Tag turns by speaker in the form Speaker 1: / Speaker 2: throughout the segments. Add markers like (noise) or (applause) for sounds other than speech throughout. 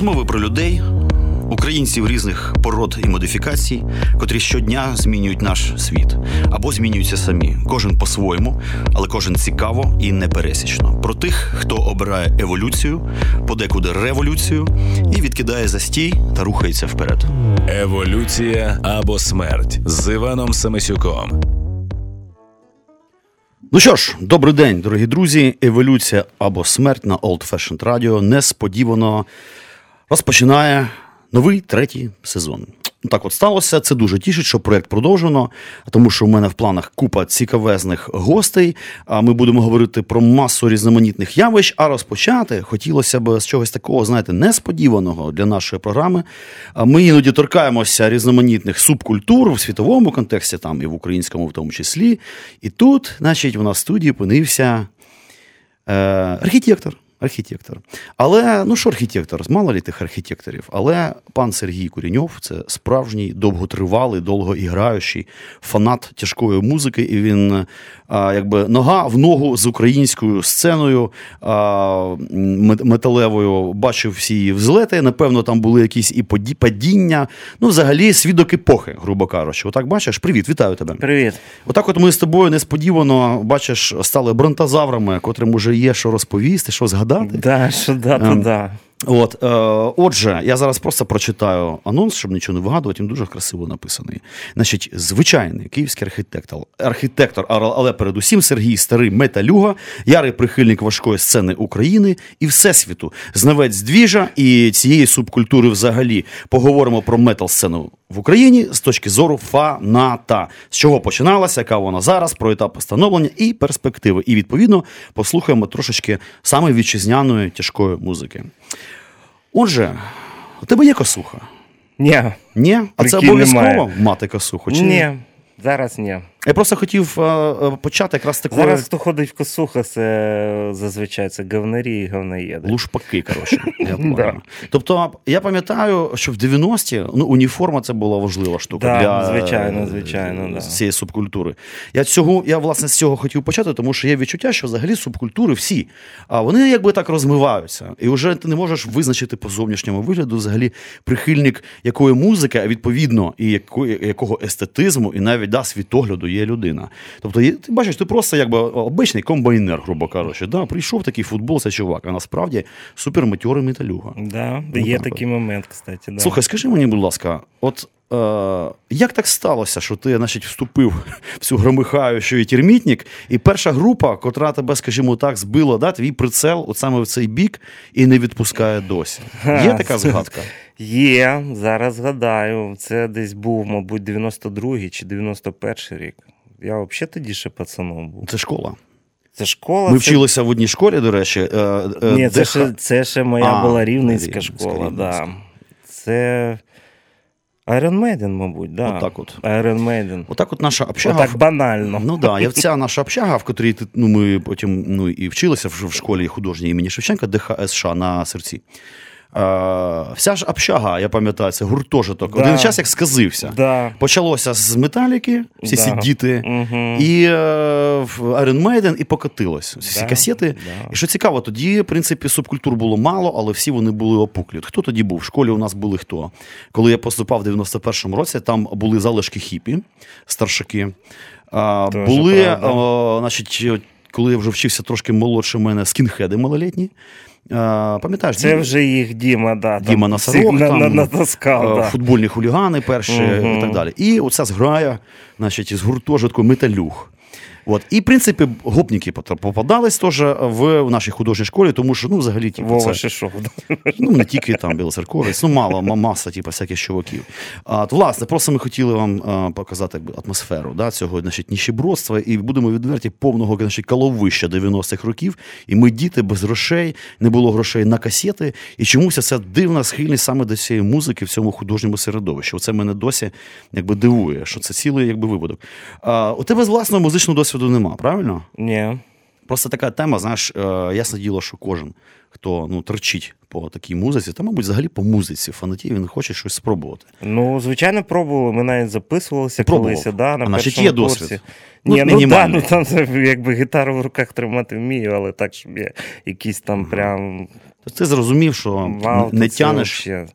Speaker 1: Розмови про людей, українців різних пород і модифікацій, котрі щодня змінюють наш світ або змінюються самі. Кожен по-своєму, але кожен цікаво і непересічно. Про тих, хто обирає еволюцію, подекуди революцію і відкидає застій та рухається вперед.
Speaker 2: Еволюція або смерть з Іваном Самисюком.
Speaker 1: Ну що ж, добрий день, дорогі друзі. Еволюція або смерть на Old Fashioned Radio несподівано розпочинає новий третій сезон. Ну, Так от сталося. Це дуже тішить, що проєкт продовжено, тому що в мене в планах купа цікавезних гостей. Ми будемо говорити про масу різноманітних явищ. А розпочати хотілося б з чогось такого, знаєте, несподіваного для нашої програми. Ми іноді торкаємося різноманітних субкультур в світовому контексті, там і в українському, в тому числі. І тут, значить, у нас в студії опинився е, архітектор. Архітектор. Але ну що архітектор? Мало лі тих архітекторів. Але пан Сергій Куріньов це справжній, довготривалий, довгоіграючий фанат тяжкої музики, і він якби нога в ногу з українською сценою металевою бачив всі її взлети. Напевно, там були якісь і падіння. Ну, взагалі, свідок епохи, грубо кажучи. Отак бачиш. Привіт, вітаю тебе.
Speaker 3: Привіт.
Speaker 1: Отак, от ми з тобою несподівано бачиш, стали бронтозаврами, котрим уже є що розповісти, що згадати.
Speaker 3: Да, що дати,
Speaker 1: ем,
Speaker 3: да.
Speaker 1: От, е, Отже, я зараз просто прочитаю анонс, щоб нічого не вигадувати, він дуже красиво написаний. Значить, звичайний київський архітектор, архітектор, але передусім Сергій Старий Металюга, ярий прихильник важкої сцени України і Всесвіту, знавець двіжа і цієї субкультури взагалі. Поговоримо про метал-сцену в Україні з точки зору фаната. З чого починалася, яка вона зараз, про етап постановлення і перспективи. І відповідно послухаємо трошечки саме вітчизняної тяжкої музики. Отже, у тебе є косуха?
Speaker 3: Ні.
Speaker 1: Ні? А це обов'язково мати косуху? Чи
Speaker 3: ні? Зараз ні.
Speaker 1: Я просто хотів а, почати якраз такою...
Speaker 3: Зараз, хто ходить в косухах, це зазвичай це говнарі і говноєди.
Speaker 1: Лушпаки, коротше. (laughs) Я да. Тобто, я пам'ятаю, що в 90-ті ну, уніформа це була важлива штука
Speaker 3: да,
Speaker 1: для
Speaker 3: звичайно, звичайно, да.
Speaker 1: цієї субкультури. Я цього, я власне з цього хотів почати, тому що є відчуття, що взагалі субкультури всі, а вони якби так розмиваються. І вже ти не можеш визначити по зовнішньому вигляду взагалі прихильник якої музики, а відповідно, і якого естетизму, і навіть да, світогляду є людина. Тобто, ти бачиш, ти просто якби обичний комбайнер, грубо кажучи. Да, Прийшов такий футбол, це чувак, а насправді суперметьорий металюга.
Speaker 3: Да, ну, Є так, такий от. момент, кстати. Да.
Speaker 1: Слухай, скажи мені, будь ласка, от е, як так сталося, що ти значить, вступив (laughs) в цю громихаючу і термітник, і перша група, котра тебе, скажімо так, збила, да, твій прицел от саме в цей бік і не відпускає досі. Є така згадка?
Speaker 3: Є, зараз згадаю. Це десь був, мабуть, 92-й чи 91-й рік. Я взагалі тоді ще пацаном був.
Speaker 1: Це школа.
Speaker 3: Це школа.
Speaker 1: Ми це... вчилися в одній школі, до речі. Е,
Speaker 3: е, Ні, це ще це ще моя а, була рівненська школа. Рівненська. Да. Це Iron Maiden, мабуть, да.
Speaker 1: Отак от.
Speaker 3: Iron Maiden.
Speaker 1: Отак от наша общага.
Speaker 3: Отак банально.
Speaker 1: Ну да, я ця наша общага, в котрій ну, ми потім ну, і вчилися в школі художньої імені Шевченка, ДХСШ на серці. Вся ж общага, я пам'ятаю, це гуртожиток. Да. Один час як сказився.
Speaker 3: Да.
Speaker 1: Почалося з металіки, всі
Speaker 3: да.
Speaker 1: ці діти,
Speaker 3: угу.
Speaker 1: і е, Iron Maiden, і покотилось. Всі касети. І що цікаво, тоді, в принципі, субкультур було мало, але всі вони були опуклі. Хто тоді був? В школі у нас були хто? Коли я поступав в 91-му році, там були залишки хіпі, старшаки.
Speaker 3: Тоже
Speaker 1: були,
Speaker 3: правда.
Speaker 1: значить, коли я вже вчився трошки молодше мене, скінхеди малолітні. Пам'ятаєш,
Speaker 3: це вже їх Діма, да,
Speaker 1: Діма
Speaker 3: там,
Speaker 1: Носорог,
Speaker 3: на,
Speaker 1: там,
Speaker 3: на, натаскав, да.
Speaker 1: футбольні хулігани перші
Speaker 3: угу.
Speaker 1: і так далі. І оця зграя, значить, з гуртожитку металюх. От. І, в принципі, гопніки попадались теж в нашій художній школі, тому що ну, взагалі типу,
Speaker 3: Вова
Speaker 1: це,
Speaker 3: Шишов.
Speaker 1: Ну, не тільки там Білоцерковець, ну мало, маса типу, всяких чуваків. А, то, Власне, просто ми хотіли вам а, показати атмосферу да, цього значить, ніщебродства, і будемо відверті повного значить, каловища 90-х років. І ми діти без грошей, не було грошей на касети. І чомусь ця дивна схильність саме до цієї музики в цьому художньому середовищі. Оце мене досі якби, дивує, що це цілий якби, випадок. А, У тебе з власного музичного досвіду нема, правильно?
Speaker 3: Ні.
Speaker 1: Просто така тема, знаєш, е, ясне діло, що кожен, хто ну, торчить по такій музиці, та, мабуть, взагалі по музиці фанатів, він хоче щось спробувати.
Speaker 3: Ну, звичайно, пробували. Ми навіть записувалися
Speaker 1: Пробував.
Speaker 3: колись, да, на
Speaker 1: А
Speaker 3: першому
Speaker 1: є досвід.
Speaker 3: курсі.
Speaker 1: Ну,
Speaker 3: Ні, ну, да, ну там якби гітару в руках тримати вмію, але так, щоб я якийсь там прям
Speaker 1: Тобто ти зрозумів, що
Speaker 3: вау,
Speaker 1: не
Speaker 3: то
Speaker 1: тянеш,
Speaker 3: вообще-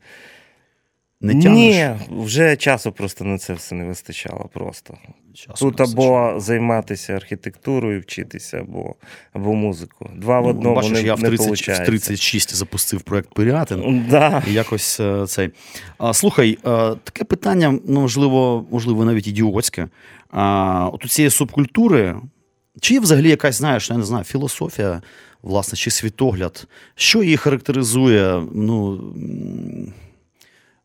Speaker 1: не тянеш
Speaker 3: Ні, вже часу просто на це все не вистачало просто.
Speaker 1: Часу.
Speaker 3: Тут або займатися архітектурою, вчитися, або, або музику. Два в одному
Speaker 1: Ну, Бачиш,
Speaker 3: не,
Speaker 1: я в,
Speaker 3: не
Speaker 1: в 36 запустив проект Пирятин.
Speaker 3: Да.
Speaker 1: І якось е, цей. А, слухай, е, таке питання, ну, можливо, можливо, навіть ідіотське. А, от у цієї субкультури, чи є взагалі якась, знаєш, я не знаю, філософія, власне, чи світогляд, що її характеризує? Ну,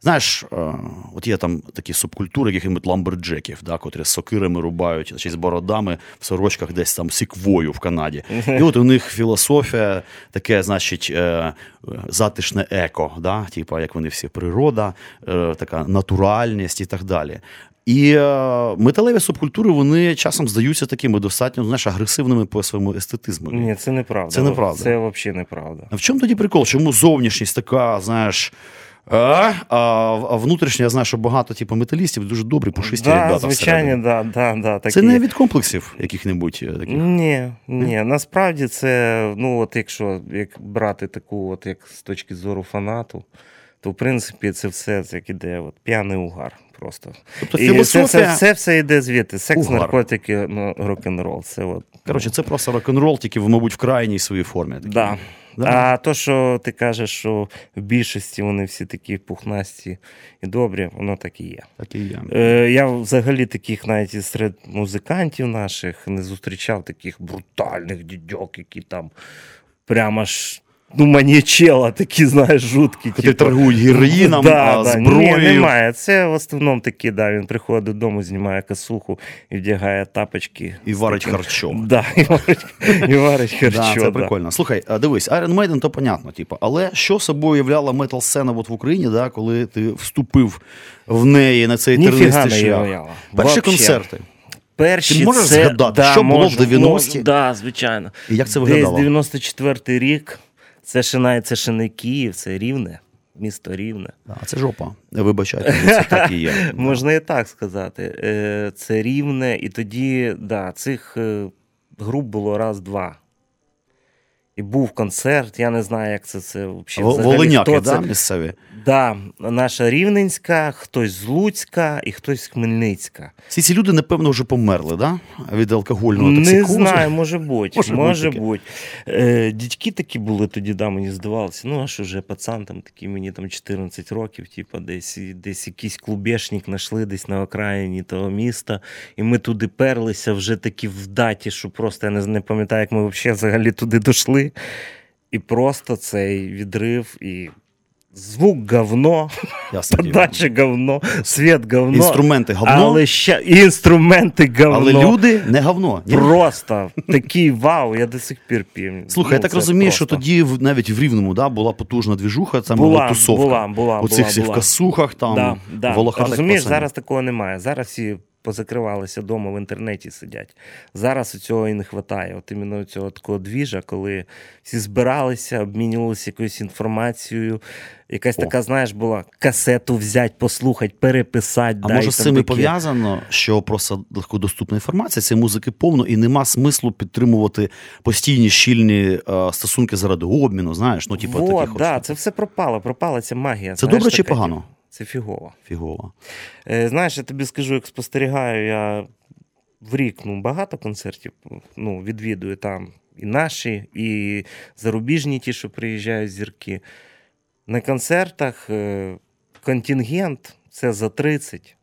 Speaker 1: знаєш, е, от є там такі субкультури, яких ламберджеків, да, котрі з сокирами рубають, чи з бородами в сорочках десь там сіквою в Канаді. І от у них філософія таке, значить, е, затишне еко, да? типа, як вони всі природа, е, така натуральність і так далі. І металеві субкультури вони часом здаються такими достатньо знаєш, агресивними по своєму естетизму.
Speaker 3: Ні, це неправда.
Speaker 1: Це неправда.
Speaker 3: Це взагалі неправда.
Speaker 1: А в чому тоді прикол? Чому зовнішність така, знаєш, а, а, внутрішня, я знаю, що багато типу, металістів дуже добрі, пушисті
Speaker 3: да,
Speaker 1: ребята.
Speaker 3: звичайно, да, да, да, такі.
Speaker 1: Це не від комплексів яких-небудь е, таких.
Speaker 3: Ні, ні, насправді це, ну, от якщо як брати таку, от як з точки зору фанату, то в принципі це все як іде от, п'яний угар просто.
Speaker 1: Тобто
Speaker 3: І це,
Speaker 1: філософія.
Speaker 3: це, це все йде звідти. Секс,
Speaker 1: Угар.
Speaker 3: наркотики, ну, рок-н-рол. Це от.
Speaker 1: Коротше, це просто рок-н-рол, тільки, мабуть, в крайній своїй формі. такий.
Speaker 3: Да.
Speaker 1: Да.
Speaker 3: А то, що ти кажеш, що в більшості вони всі такі пухнасті і добрі, воно так і є.
Speaker 1: Так і є.
Speaker 3: Е, я взагалі таких навіть і серед музикантів наших не зустрічав таких брутальних дідьок, які там прямо ж. Ну, манічела такі, знаєш, жуткі.
Speaker 1: Котрі торгують героїном, а, зброєю.
Speaker 3: Ні, немає. Це в основному такі, да, він приходить додому, знімає косуху і вдягає тапочки.
Speaker 1: І варить
Speaker 3: таким-
Speaker 1: харчо. (laughs)
Speaker 3: Да, і варить, і варить харчо. (laughs)
Speaker 1: Да, це
Speaker 3: да.
Speaker 1: прикольно. Слухай, дивись, Iron Maiden, то понятно, типу, але що собою являла метал сцена от в Україні, да, коли ти вступив в неї на цей тернистий шлях? Перші концерти.
Speaker 3: Перші
Speaker 1: Ти можеш
Speaker 3: це,
Speaker 1: згадати, що було в 90-ті?
Speaker 3: можу, Да, звичайно.
Speaker 1: І як це
Speaker 3: Десь 94-й рік. Це ще навіть це ще не Київ, це Рівне, місто Рівне.
Speaker 1: А це жопа. Вибачайте, це так і є. (laughs)
Speaker 3: Можна і так сказати. Е, Це Рівне, і тоді, да, цих е, груп було раз-два. І був концерт, я не знаю, як це це взагалі,
Speaker 1: Волиняки,
Speaker 3: хто
Speaker 1: да,
Speaker 3: це.
Speaker 1: місцеві.
Speaker 3: Да, наша Рівненська, хтось з Луцька і хтось з Хмельницька.
Speaker 1: Всі ці люди, напевно, вже померли, да? Від алкогольного
Speaker 3: Не знаю, може бути. (laughs)
Speaker 1: Може
Speaker 3: Може,
Speaker 1: бути.
Speaker 3: Е, дідьки такі були тоді, да, мені здавалося. Ну, а що вже пацан там такий, мені там 14 років, типу, десь, десь якийсь клубешник знайшли десь на окраїні того міста. І ми туди перлися вже такі в даті, що просто я не, не пам'ятаю, як ми взагалі туди дійшли. І просто цей відрив і. Звук говно, (laughs)
Speaker 1: Ясно діло.
Speaker 3: подача говно, світ говно.
Speaker 1: Інструменти говно,
Speaker 3: Але ще інструменти говно.
Speaker 1: але люди не говно. Ні?
Speaker 3: Просто такий вау, я до сих пір пів.
Speaker 1: Слухай, я так розумію, що тоді навіть в Рівному да, була потужна двіжуха, це була
Speaker 3: була,
Speaker 1: тусовка.
Speaker 3: була, була,
Speaker 1: У цих
Speaker 3: була,
Speaker 1: всіх
Speaker 3: була.
Speaker 1: касухах, там,
Speaker 3: да, да.
Speaker 1: волохатих
Speaker 3: Розумієш,
Speaker 1: пацанів.
Speaker 3: зараз такого немає. Зараз всі позакривалися вдома в інтернеті сидять. Зараз у цього і не вистачає. От іменно цього такого двіжа, коли всі збиралися, обмінювалися якоюсь інформацією. Якась
Speaker 1: О.
Speaker 3: така, знаєш, була касету взяти, послухати, переписати.
Speaker 1: А
Speaker 3: да,
Speaker 1: може з цим і пов'язано, що просто легкодоступна інформація, цієї музики повно, і нема смислу підтримувати постійні щільні е, стосунки заради обміну, знаєш, ну, типу,
Speaker 3: Вот,
Speaker 1: таких
Speaker 3: да, це все пропало, пропала ця магія.
Speaker 1: Це
Speaker 3: знаєш,
Speaker 1: добре чи
Speaker 3: така,
Speaker 1: погано?
Speaker 3: Це фігово.
Speaker 1: Фігово.
Speaker 3: Е, Знаєш, я тобі скажу, як спостерігаю, я в рік ну, багато концертів ну, відвідую там і наші, і зарубіжні ті, що приїжджають зірки. На концертах е, контингент це за 30.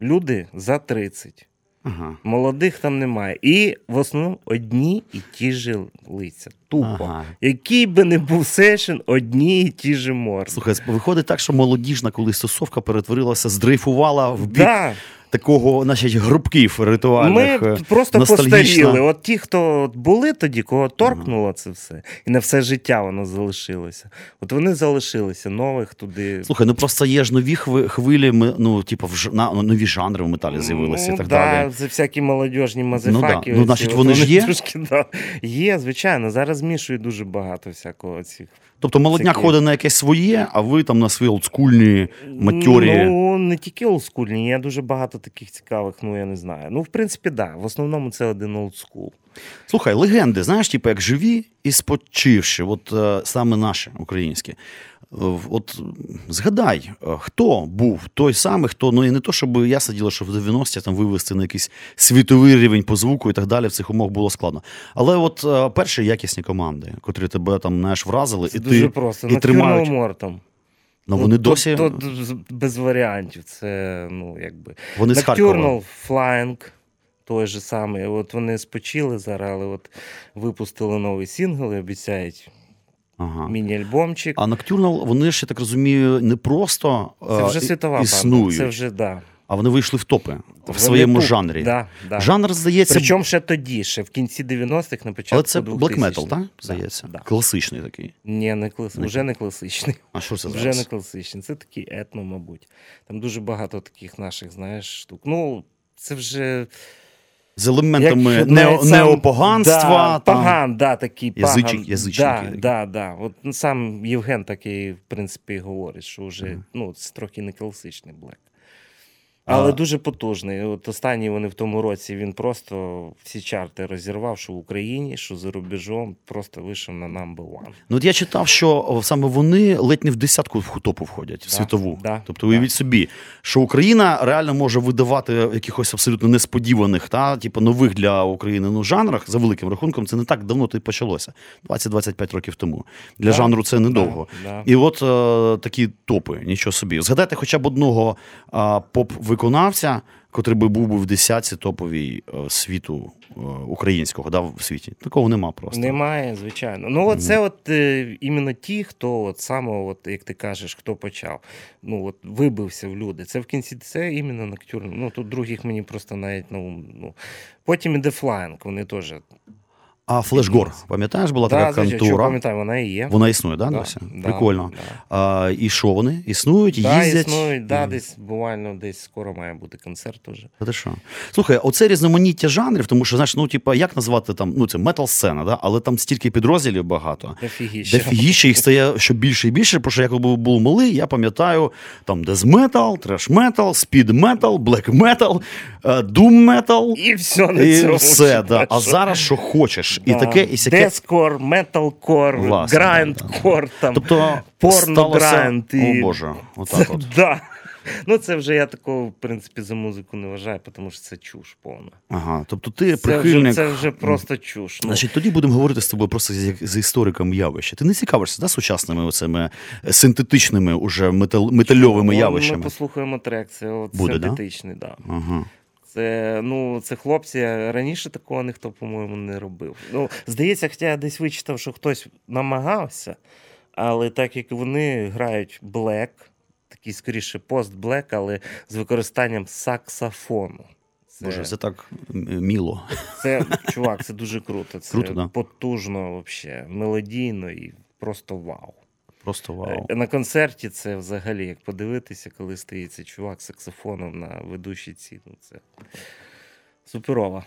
Speaker 3: Люди за 30.
Speaker 1: Ага.
Speaker 3: Молодих там немає. І в основному одні і ті ж лиця. Тупо.
Speaker 1: Ага.
Speaker 3: Який би не був сешн, одні і ті ж морди.
Speaker 1: Слухай, виходить так, що молодіжна колись тусовка перетворилася, здрейфувала в бік
Speaker 3: Да.
Speaker 1: Такого, значить, групків ритуальних.
Speaker 3: Ми
Speaker 1: е,
Speaker 3: просто постаріли. От ті, хто були тоді, кого торкнуло це все, і на все життя воно залишилося. От вони залишилися, нових туди.
Speaker 1: Слухай, ну просто є ж нові хви- хвилі, ми- ну, типу, в на, нові жанри в металі з'явилися і
Speaker 3: ну,
Speaker 1: так
Speaker 3: да,
Speaker 1: далі.
Speaker 3: Це всякі молодіжні мазефаки.
Speaker 1: Ну да. Ну, значить,
Speaker 3: от
Speaker 1: вони ж є?
Speaker 3: Трошки, да. Є, звичайно. Зараз змішують дуже багато всякого цих.
Speaker 1: Тобто молодняк
Speaker 3: Всякі-
Speaker 1: ходить на якесь своє, а ви там на свої олдскульні матьорі.
Speaker 3: Ну, не тільки олдскульні, я дуже багато таких цікавих, ну я не знаю. Ну, в принципі, так. Да. В основному це один олдскул.
Speaker 1: Слухай, легенди, знаєш, типу, як живі і спочивши, от е, саме наші українські. От згадай, е, хто був той самий, хто ну і не то, щоб ясне діло, що в 90-ті там вивести на якийсь світовий рівень по звуку і так далі в цих умовах було складно. Але от е, перші якісні команди, котрі тебе там знаєш, вразили,
Speaker 3: Це
Speaker 1: і
Speaker 3: дуже
Speaker 1: ти
Speaker 3: просто.
Speaker 1: і тримають.
Speaker 3: Мортом.
Speaker 1: Ну вони досі
Speaker 3: Тут, тут з- без варіантів. Це, ну, якби.
Speaker 1: вони з Харкова.
Speaker 3: Nocturnal Flying, той же самий. От вони спочили зараз, але от випустили новий сингл і обіцяють
Speaker 1: Ага.
Speaker 3: міні-альбомчик.
Speaker 1: А Nocturnal, вони ж, я так розумію, не просто
Speaker 3: Це
Speaker 1: е,
Speaker 3: вже світова
Speaker 1: існують.
Speaker 3: Це вже, да.
Speaker 1: а вони вийшли в топи в
Speaker 3: Вони
Speaker 1: своєму
Speaker 3: тут,
Speaker 1: жанрі.
Speaker 3: Да, да.
Speaker 1: Жанр, здається,
Speaker 3: Причому ще тоді, ще в кінці 90-х, на початку
Speaker 1: але це
Speaker 3: 2000-х.
Speaker 1: black metal, так? Здається.
Speaker 3: Да.
Speaker 1: Класичний такий.
Speaker 3: Ні, не клас...
Speaker 1: Не-
Speaker 3: вже не класичний.
Speaker 1: А що це
Speaker 3: Вже
Speaker 1: зараз?
Speaker 3: не класичний. Це такий етно, мабуть. Там дуже багато таких наших, знаєш, штук. Ну, це вже.
Speaker 1: З елементами
Speaker 3: Як
Speaker 1: нео,
Speaker 3: навіть
Speaker 1: неопоганства.
Speaker 3: Да,
Speaker 1: там.
Speaker 3: паган, да, такий
Speaker 1: Язичник-
Speaker 3: паган.
Speaker 1: язичники
Speaker 3: Да,
Speaker 1: такі.
Speaker 3: да, да. От ну, сам Євген такий, в принципі, говорить, що вже
Speaker 1: mm.
Speaker 3: ну, це трохи не класичний блек. Але
Speaker 1: А-
Speaker 3: дуже потужний. От останній вони в тому році він просто всі чарти розірвав, що в Україні, що за рубежом, просто вийшов на number one.
Speaker 1: Ну, от я читав, що саме вони ледь не в десятку в топу входять, в
Speaker 3: Да,
Speaker 1: світову.
Speaker 3: да,
Speaker 1: тобто, уявіть собі, що Україна реально може видавати якихось абсолютно несподіваних, та, типу, нових для України ну, жанрах, за великим рахунком, це не так давно то й почалося. 20-25 років тому. Для
Speaker 3: Да,
Speaker 1: жанру це недовго.
Speaker 3: Да, да.
Speaker 1: І от е, такі топи, нічого собі. Згадайте хоча б одного е, поп-виконавця, котрий би був би в десятці топовій е, світу е, українського, да, в світі. Такого нема просто.
Speaker 3: Немає, звичайно. Ну, от це от е, іменно ті, хто от саме, от, як ти кажеш, хто почав, ну от вибився в люди. Це в кінці це іменно Ноктюрн. Ну тут других мені просто навіть ну, ну. Потім іде Флайнг, вони теж.
Speaker 1: А Флешгор, пам'ятаєш, була така
Speaker 3: звичайно, що
Speaker 1: контура.
Speaker 3: пам'ятаю, вона і є.
Speaker 1: Вона існує, да,
Speaker 3: Да, да,
Speaker 1: Прикольно.
Speaker 3: Да.
Speaker 1: А, і що вони? Існують,
Speaker 3: Да,
Speaker 1: їздять?
Speaker 3: існують, да, десь буквально десь скоро має бути концерт уже.
Speaker 1: Та що? Слухай, оце різноманіття жанрів, тому що, знаєш, ну, типа, як назвати там, ну, це метал-сцена, да? але там стільки підрозділів багато.
Speaker 3: Дофігіще.
Speaker 1: Дофігіще їх стає що більше і більше, тому що я коли був малий, я пам'ятаю там дез-метал, треш-метал, спід-метал, блек-метал, дум-метал.
Speaker 3: І все на
Speaker 1: І все, да. А зараз що хочеш. І
Speaker 3: Да.
Speaker 1: таке, і сяке.
Speaker 3: Дезкор, металкор,
Speaker 1: Власне, да,
Speaker 3: там.
Speaker 1: Тобто,
Speaker 3: порно
Speaker 1: сталося...
Speaker 3: і-
Speaker 1: О Боже, отак от.
Speaker 3: Да. Ну, це вже я такого, в принципі, за музику не вважаю, тому що це чуш повна.
Speaker 1: Ага, тобто ти
Speaker 3: Це
Speaker 1: прихильник.
Speaker 3: вже, це вже просто чуш. Ну,
Speaker 1: Значить, тоді будемо говорити з тобою просто з, з істориком явища. Ти не цікавишся да, сучасними оцими синтетичними уже метал, метальовими
Speaker 3: ну, Ми послухаємо трек, це от
Speaker 1: Буде, да?
Speaker 3: синтетичний, да?
Speaker 1: Ага.
Speaker 3: Це, ну, це хлопці, раніше такого ніхто, по-моєму, не робив. Ну, здається, хоча я десь вичитав, що хтось намагався, але так як вони грають блек, такий скоріше пост-блек, але з використанням саксофону. Це,
Speaker 1: Боже, це так міло.
Speaker 3: це, чувак, це дуже круто. Це
Speaker 1: Круто, да.
Speaker 3: потужно, взагалі, мелодійно і просто вау.
Speaker 1: Просто вау.
Speaker 3: Е, На концерті це взагалі, як подивитися, коли стоїться чувак з саксофоном на ведучій ці. Ну, це суперово.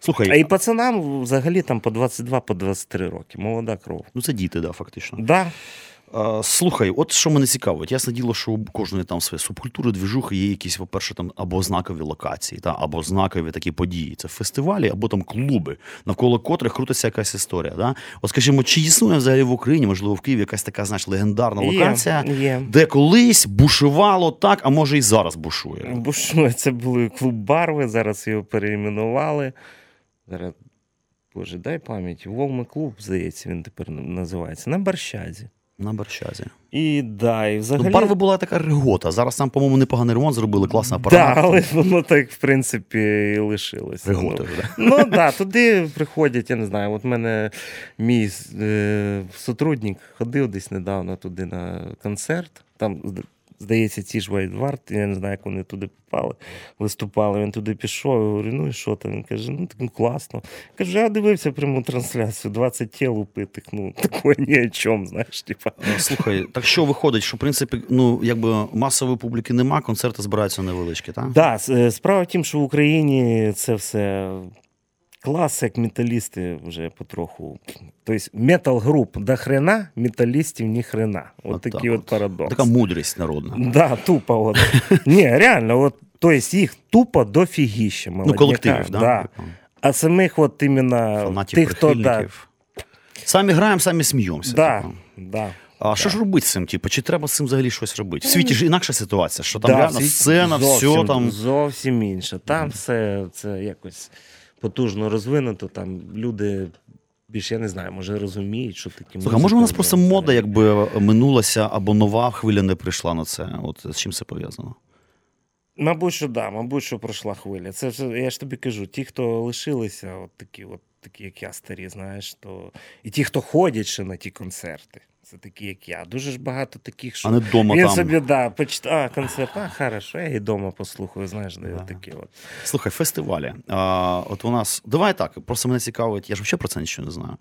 Speaker 1: Слухай,
Speaker 3: А і пацанам взагалі там по 22 по 23 роки. Молода кров.
Speaker 1: ну це діти, да, фактично.
Speaker 3: Да.
Speaker 1: Слухай, от що мене цікавить, ясне діло, що у кожної там своєї субкультури, двіжухи є якісь, по-перше, там або знакові локації, та, або знакові такі події. Це фестивалі, або там клуби, навколо котрих крутиться якась історія. Да? От скажімо, чи існує взагалі в Україні, можливо, в Києві якась така, знаєш, легендарна локація,
Speaker 3: Є, є.
Speaker 1: де колись бушувало так, а може і зараз бушує.
Speaker 3: Бушує, це були клуб Барви, зараз його переіменували. Зараз, Боже, дай пам'ять. Волми клуб, здається, він тепер називається. На Барщазі.
Speaker 1: На Борщазі.
Speaker 3: І да, і взагалі.
Speaker 1: Ну, барви була така регота. Зараз там, по-моєму, непоганий ремонт зробили, класна
Speaker 3: Да,
Speaker 1: апарат.
Speaker 3: але воно так, в принципі, і лишилось.
Speaker 1: Регота,
Speaker 3: Ну,
Speaker 1: Да.
Speaker 3: Ну так, (laughs) да, туди приходять, я не знаю. От мене мій е, сотрудник ходив десь недавно туди на концерт. Там здається, ті ж Вайдвард, я не знаю, як вони туди попали, виступали. Він туди пішов. Я говорю, ну і що там? Він каже, ну так класно. Каже, я дивився пряму трансляцію, 20 тіл упитих. Ну, (laughs) такое ні о чому, знаєш, типа.
Speaker 1: Е, Слухай, так що виходить, що в принципі, ну якби масової публіки нема, концерти збираються невеличкі, так?
Speaker 3: Да, е, справа в тім, що в Україні це все клас, як металісти вже потроху. Тобто метал-груп до хрена, металістів ні хрена. От,
Speaker 1: От
Speaker 3: такий
Speaker 1: так
Speaker 3: от парадокс.
Speaker 1: Така мудрість народна.
Speaker 3: Да, тупо. От. (laughs) Ні, реально, от, тобто їх тупо дофігіща.
Speaker 1: Ну, колективів, да?
Speaker 3: да. А самих от іменно
Speaker 1: Фанатів,
Speaker 3: тих, хто да.
Speaker 1: Самі граємо, самі сміємося.
Speaker 3: да,
Speaker 1: типу.
Speaker 3: да.
Speaker 1: А що ж робити з цим? Типу, чи треба з цим взагалі щось робити? В світі ж інакша ситуація, що там
Speaker 3: Да,
Speaker 1: реально сцена,
Speaker 3: зовсім,
Speaker 1: все там.
Speaker 3: Зовсім інше. Там все це якось потужно розвинуто. Там люди більш, я не знаю, може розуміють, що таке.
Speaker 1: Слухай, а може у нас просто мода якби минулася або нова хвиля не прийшла на це? От з чим це пов'язано?
Speaker 3: Мабуть, що да, мабуть, що пройшла хвиля. Це ж я ж тобі кажу, ті, хто лишилися, от такі, от такі, як я старі, знаєш, то і ті, хто ходять ще на ті концерти. Це такі, як я. Дуже ж багато таких, що
Speaker 1: А не вдома
Speaker 3: він
Speaker 1: там.
Speaker 3: собі да, почитає, а концерт, а хорошо, я і вдома послухаю, знаєш, де
Speaker 1: Да.
Speaker 3: такі от.
Speaker 1: Слухай, фестивалі. А, от у нас. Давай так, просто мене цікавить, я ж взагалі про це нічого не знаю.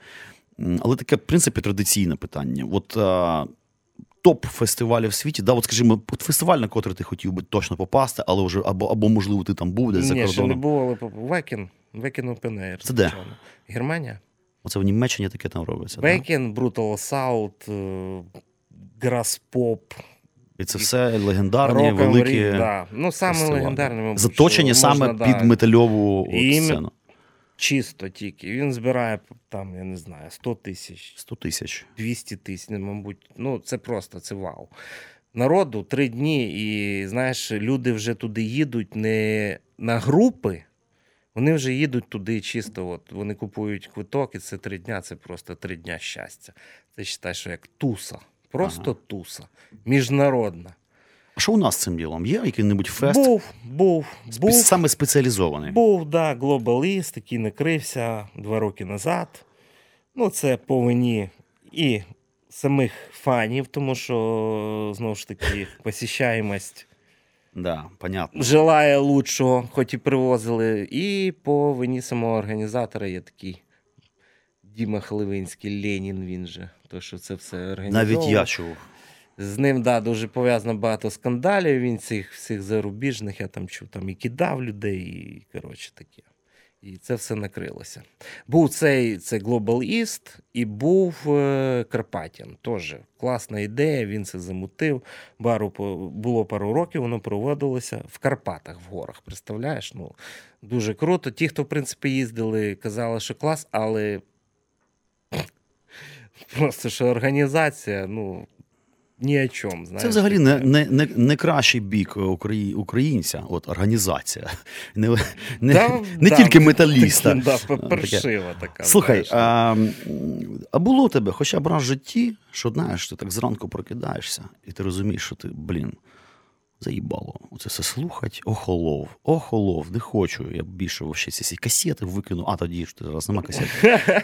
Speaker 1: Але таке, в принципі, традиційне питання. От а, топ фестивалів в світі, да, от скажімо, от фестиваль, на котрий ти хотів би точно попасти, але вже або, або можливо, ти там був десь за
Speaker 3: Ні, ще не було, але Векін, Векін Open Air.
Speaker 1: Це де?
Speaker 3: Германія.
Speaker 1: Оце в Німеччині таке там робиться.
Speaker 3: Векін, Brutal Assault, е, Граспоп,
Speaker 1: І це все легендарні,
Speaker 3: Rock
Speaker 1: великі
Speaker 3: да. Ну, саме легендарне, мабуть,
Speaker 1: заточені саме
Speaker 3: можна,
Speaker 1: під
Speaker 3: да,
Speaker 1: метальову
Speaker 3: І
Speaker 1: сцену.
Speaker 3: Чисто тільки. Він збирає там, я не знаю, 100 тисяч,
Speaker 1: 100 тисяч.
Speaker 3: 200 тисяч, мабуть. Ну, це просто, це вау. Народу три дні, і знаєш, люди вже туди їдуть не на групи, вони вже їдуть туди чисто. От, вони купують квиток, і це три дня, це просто три дня щастя. Це вважай, що як туса. Просто туса. Міжнародна.
Speaker 1: А що у нас з цим ділом? Є який-небудь фест?
Speaker 3: Був, був, був.
Speaker 1: Саме спеціалізований.
Speaker 3: Був, да, Globalist, який накрився два роки назад. Ну, це по вині і самих фанів, тому що, знову ж таки, посіщаємость
Speaker 1: Да, понятно.
Speaker 3: желає лучшого, хоч і привозили. І по вині самого організатора є такий Діма Хливинський, Ленін, він же. То, що це все організовував.
Speaker 1: Навіть я чув.
Speaker 3: З ним да, дуже пов'язано багато скандалів. Він цих всіх зарубіжних, я там чув, там і кидав людей, і коротше таке. І це все накрилося. Був цей це Global East і був е, Карпатін. Теж класна ідея, він це замутив. Бару було пару років, воно проводилося в Карпатах, в горах. Представляєш? Ну, дуже круто. Ті, хто, в принципі, їздили, казали, що клас, але просто що організація, ну, ні о чому. Знаєш,
Speaker 1: Це взагалі не, не, не, не кращий бік украї- українця, от організація. (laughs) Не, не,
Speaker 3: Да,
Speaker 1: не
Speaker 3: да,
Speaker 1: тільки металіста.
Speaker 3: Да, першива така.
Speaker 1: Слухай, а, а було у тебе хоча б раз в житті, що знаєш, ти так зранку прокидаєшся, і ти розумієш, що ти, блін, заїбало. Оце все слухать, охолов, охолов, не хочу. Я більше вообще ці касети викину, а тоді ж зараз нема касет.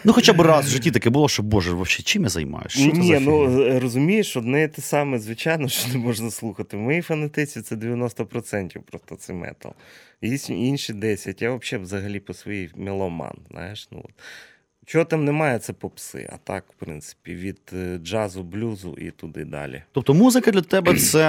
Speaker 1: Ну, хоча б раз в житті таке було, що Боже, вообще, чим я займаюся?
Speaker 3: Ні, ну е, розумієш, одне і те саме, звичайно, що не можна слухати. В моїй фанатиці це 90% просто це метал. І інші 10. Я взагалі взагалі по своїй меломан. Знаєш, ну, от. Чого там немає, це попси. А так, в принципі, від е, джазу, блюзу і туди далі.
Speaker 1: Тобто музика для тебе (clears throat) це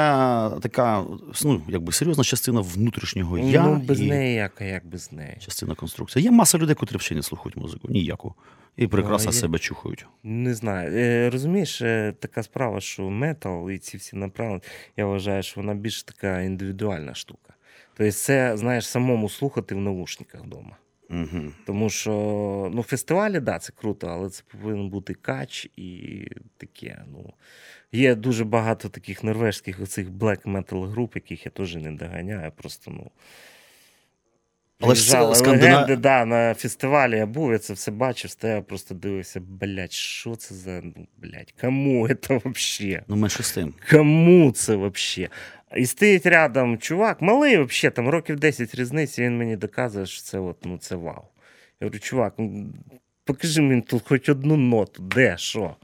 Speaker 1: така ну, якби серйозна частина внутрішнього я
Speaker 3: ну, без
Speaker 1: і
Speaker 3: неї як, як без неї.
Speaker 1: частина конструкції. Є маса людей, котрі взагалі не слухають музику, ніяку. І прекрасно
Speaker 3: є.
Speaker 1: себе чухають.
Speaker 3: Не знаю. Е, Розумієш, е, така справа, що метал і ці всі направлення, я вважаю, що вона більш така індивідуальна штука. Тобто, це, знаєш, самому слухати в наушниках вдома.
Speaker 1: Угу.
Speaker 3: Тому що ну, фестивалі, да, це круто, але це повинен бути кач і таке. Ну, є дуже багато таких норвежських оцих black metal груп, яких я теж не доганяю. Просто, ну.
Speaker 1: Але ж це Скандина-
Speaker 3: легенди, да, на фестивалі я був, я це все бачив, стояв, просто дивився, блядь, що це за, ну, блядь, кому (laughs) це вообще?
Speaker 1: Ну, менше з тим.
Speaker 3: Кому це вообще? І стоїть рядом чувак, малий вообще, там років 10 різниці, він мені доказує, що це от, ну це вау. Я говорю, чувак, покажи мені тут хоч одну ноту, де, що?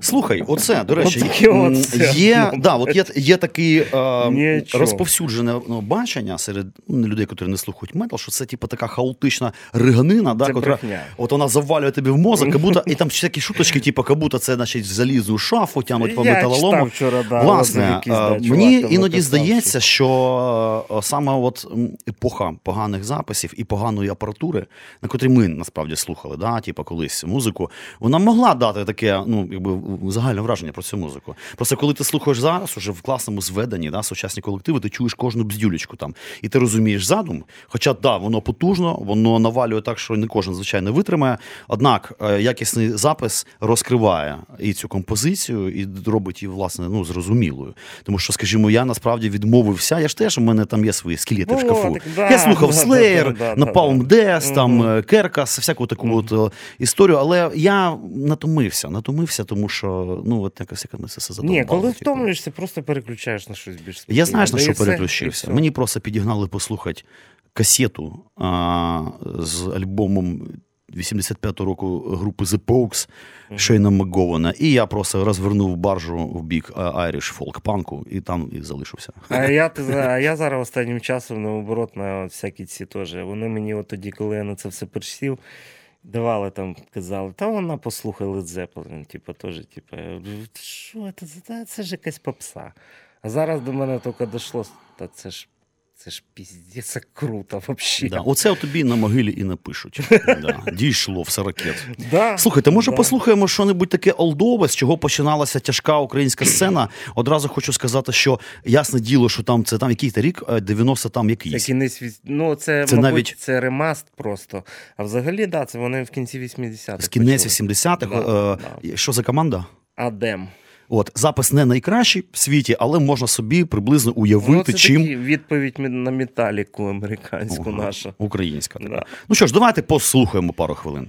Speaker 1: Слухай, оце, до речі,
Speaker 3: оце.
Speaker 1: є, да, от є, є таке е, розповсюджене ну, бачення серед ну, людей, які не слухають метал, що це типу, така хаотична риганина, да, котра, от вона завалює тобі в мозок, как будто, і там всякі шуточки, типу, будто це значить, в залізну шафу тягнуть по металолому.
Speaker 3: вчора, да,
Speaker 1: Власне, е, мені іноді здається, що е, саме от епоха поганих записів і поганої апаратури, на котрій ми насправді слухали, да, типу, колись музику, вона могла дати таке, ну, якби загальне враження про цю музику. Просто коли ти слухаєш зараз, уже в класному зведенні, да, сучасні колективи, ти чуєш кожну бздюлечку там, і ти розумієш задум. Хоча да, воно потужно, воно навалює так, що не кожен звичайно витримає. Однак е, якісний запис розкриває і цю композицію, і робить її власне ну зрозумілою. Тому що, скажімо, я насправді відмовився. Я ж теж у мене там є свої скелети в шкафу.
Speaker 3: так, да,
Speaker 1: я слухав Slayer,
Speaker 3: да, да,
Speaker 1: Napalm. Death, там Керкас, всяку таку от е, історію. Але я натомився, натомився, тому що ну от якось яка це все задовбало.
Speaker 3: Ні, коли
Speaker 1: типу.
Speaker 3: втомлюєшся, просто переключаєш на щось більш
Speaker 1: Я знаєш, на що переключився. Мені просто підігнали послухати касету а, з альбомом 85-го року групи The Pogues Шейна Макгована, і я просто розвернув баржу в бік Irish фолк-панку, і там і залишився.
Speaker 3: А я, а я зараз останнім часом наоборот на всякі ці теж. Вони мені от тоді, коли я на це все пересів, давали там, казали, та вона послухала Led Zeppelin, типу, теж, типу, що це, це ж якась попса. А зараз до мене тільки дійшло, та це ж це ж піздець це круто взагалі.
Speaker 1: Да. Оце тобі на могилі і напишуть. (laughs) Да. Дійшло все ракет.
Speaker 3: Да,
Speaker 1: Слухайте, може
Speaker 3: да.
Speaker 1: послухаємо що-небудь таке олдове, з чого починалася тяжка українська сцена. Одразу хочу сказати, що ясне діло, що там це там який рік, Е, 90 там
Speaker 3: Це
Speaker 1: якийсь.
Speaker 3: кінець ну, це,
Speaker 1: Це
Speaker 3: мабуть,
Speaker 1: навіть-
Speaker 3: це ремаст просто. А взагалі, да, це вони в кінці 80-х.
Speaker 1: З кінець
Speaker 3: почали.
Speaker 1: 80-х.
Speaker 3: Да,
Speaker 1: е, Що за команда?
Speaker 3: Адем.
Speaker 1: От запис не найкращий в світі, але можна собі приблизно уявити,
Speaker 3: Ну, це
Speaker 1: чим
Speaker 3: такі відповідь на металіку американську
Speaker 1: Ага,
Speaker 3: нашу.
Speaker 1: українська. така.
Speaker 3: Да.
Speaker 1: Ну що ж, давайте послухаємо пару хвилин.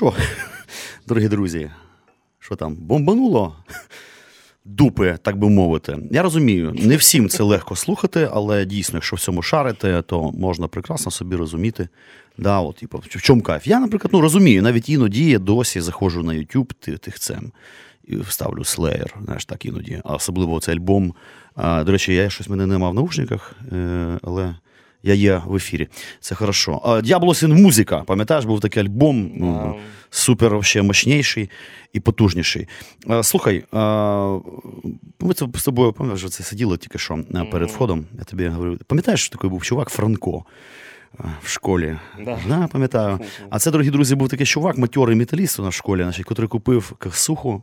Speaker 1: Що, дорогі друзі, що там, бомбануло? Дупи, так би мовити. Я розумію, не всім це легко слухати, але дійсно, якщо в цьому шарите, то можна прекрасно собі розуміти. Да, от, типу, в чому кайф? Я, наприклад, ну, розумію, навіть іноді я досі заходжу на YouTube ти- тихцем і вставлю Slayer, знаєш, так іноді. А особливо цей альбом. А, до речі, я щось мене нема в наушниках, е, але я є в ефірі. Це хорошо. Д'ябло Син музика. Пам'ятаєш, був такий альбом. ну, Супер вообще мощніший і потужніший. Слухай, ми це з тобою пам'ятаєш, це сиділи тільки що перед входом. Я тобі говорю, пам'ятаєш, що такий був чувак Франко в школі?
Speaker 3: Да.
Speaker 1: Да, пам'ятаю. А це, дорогі друзі, був такий чувак, матьорий металіст у нас в школі, який купив касуху,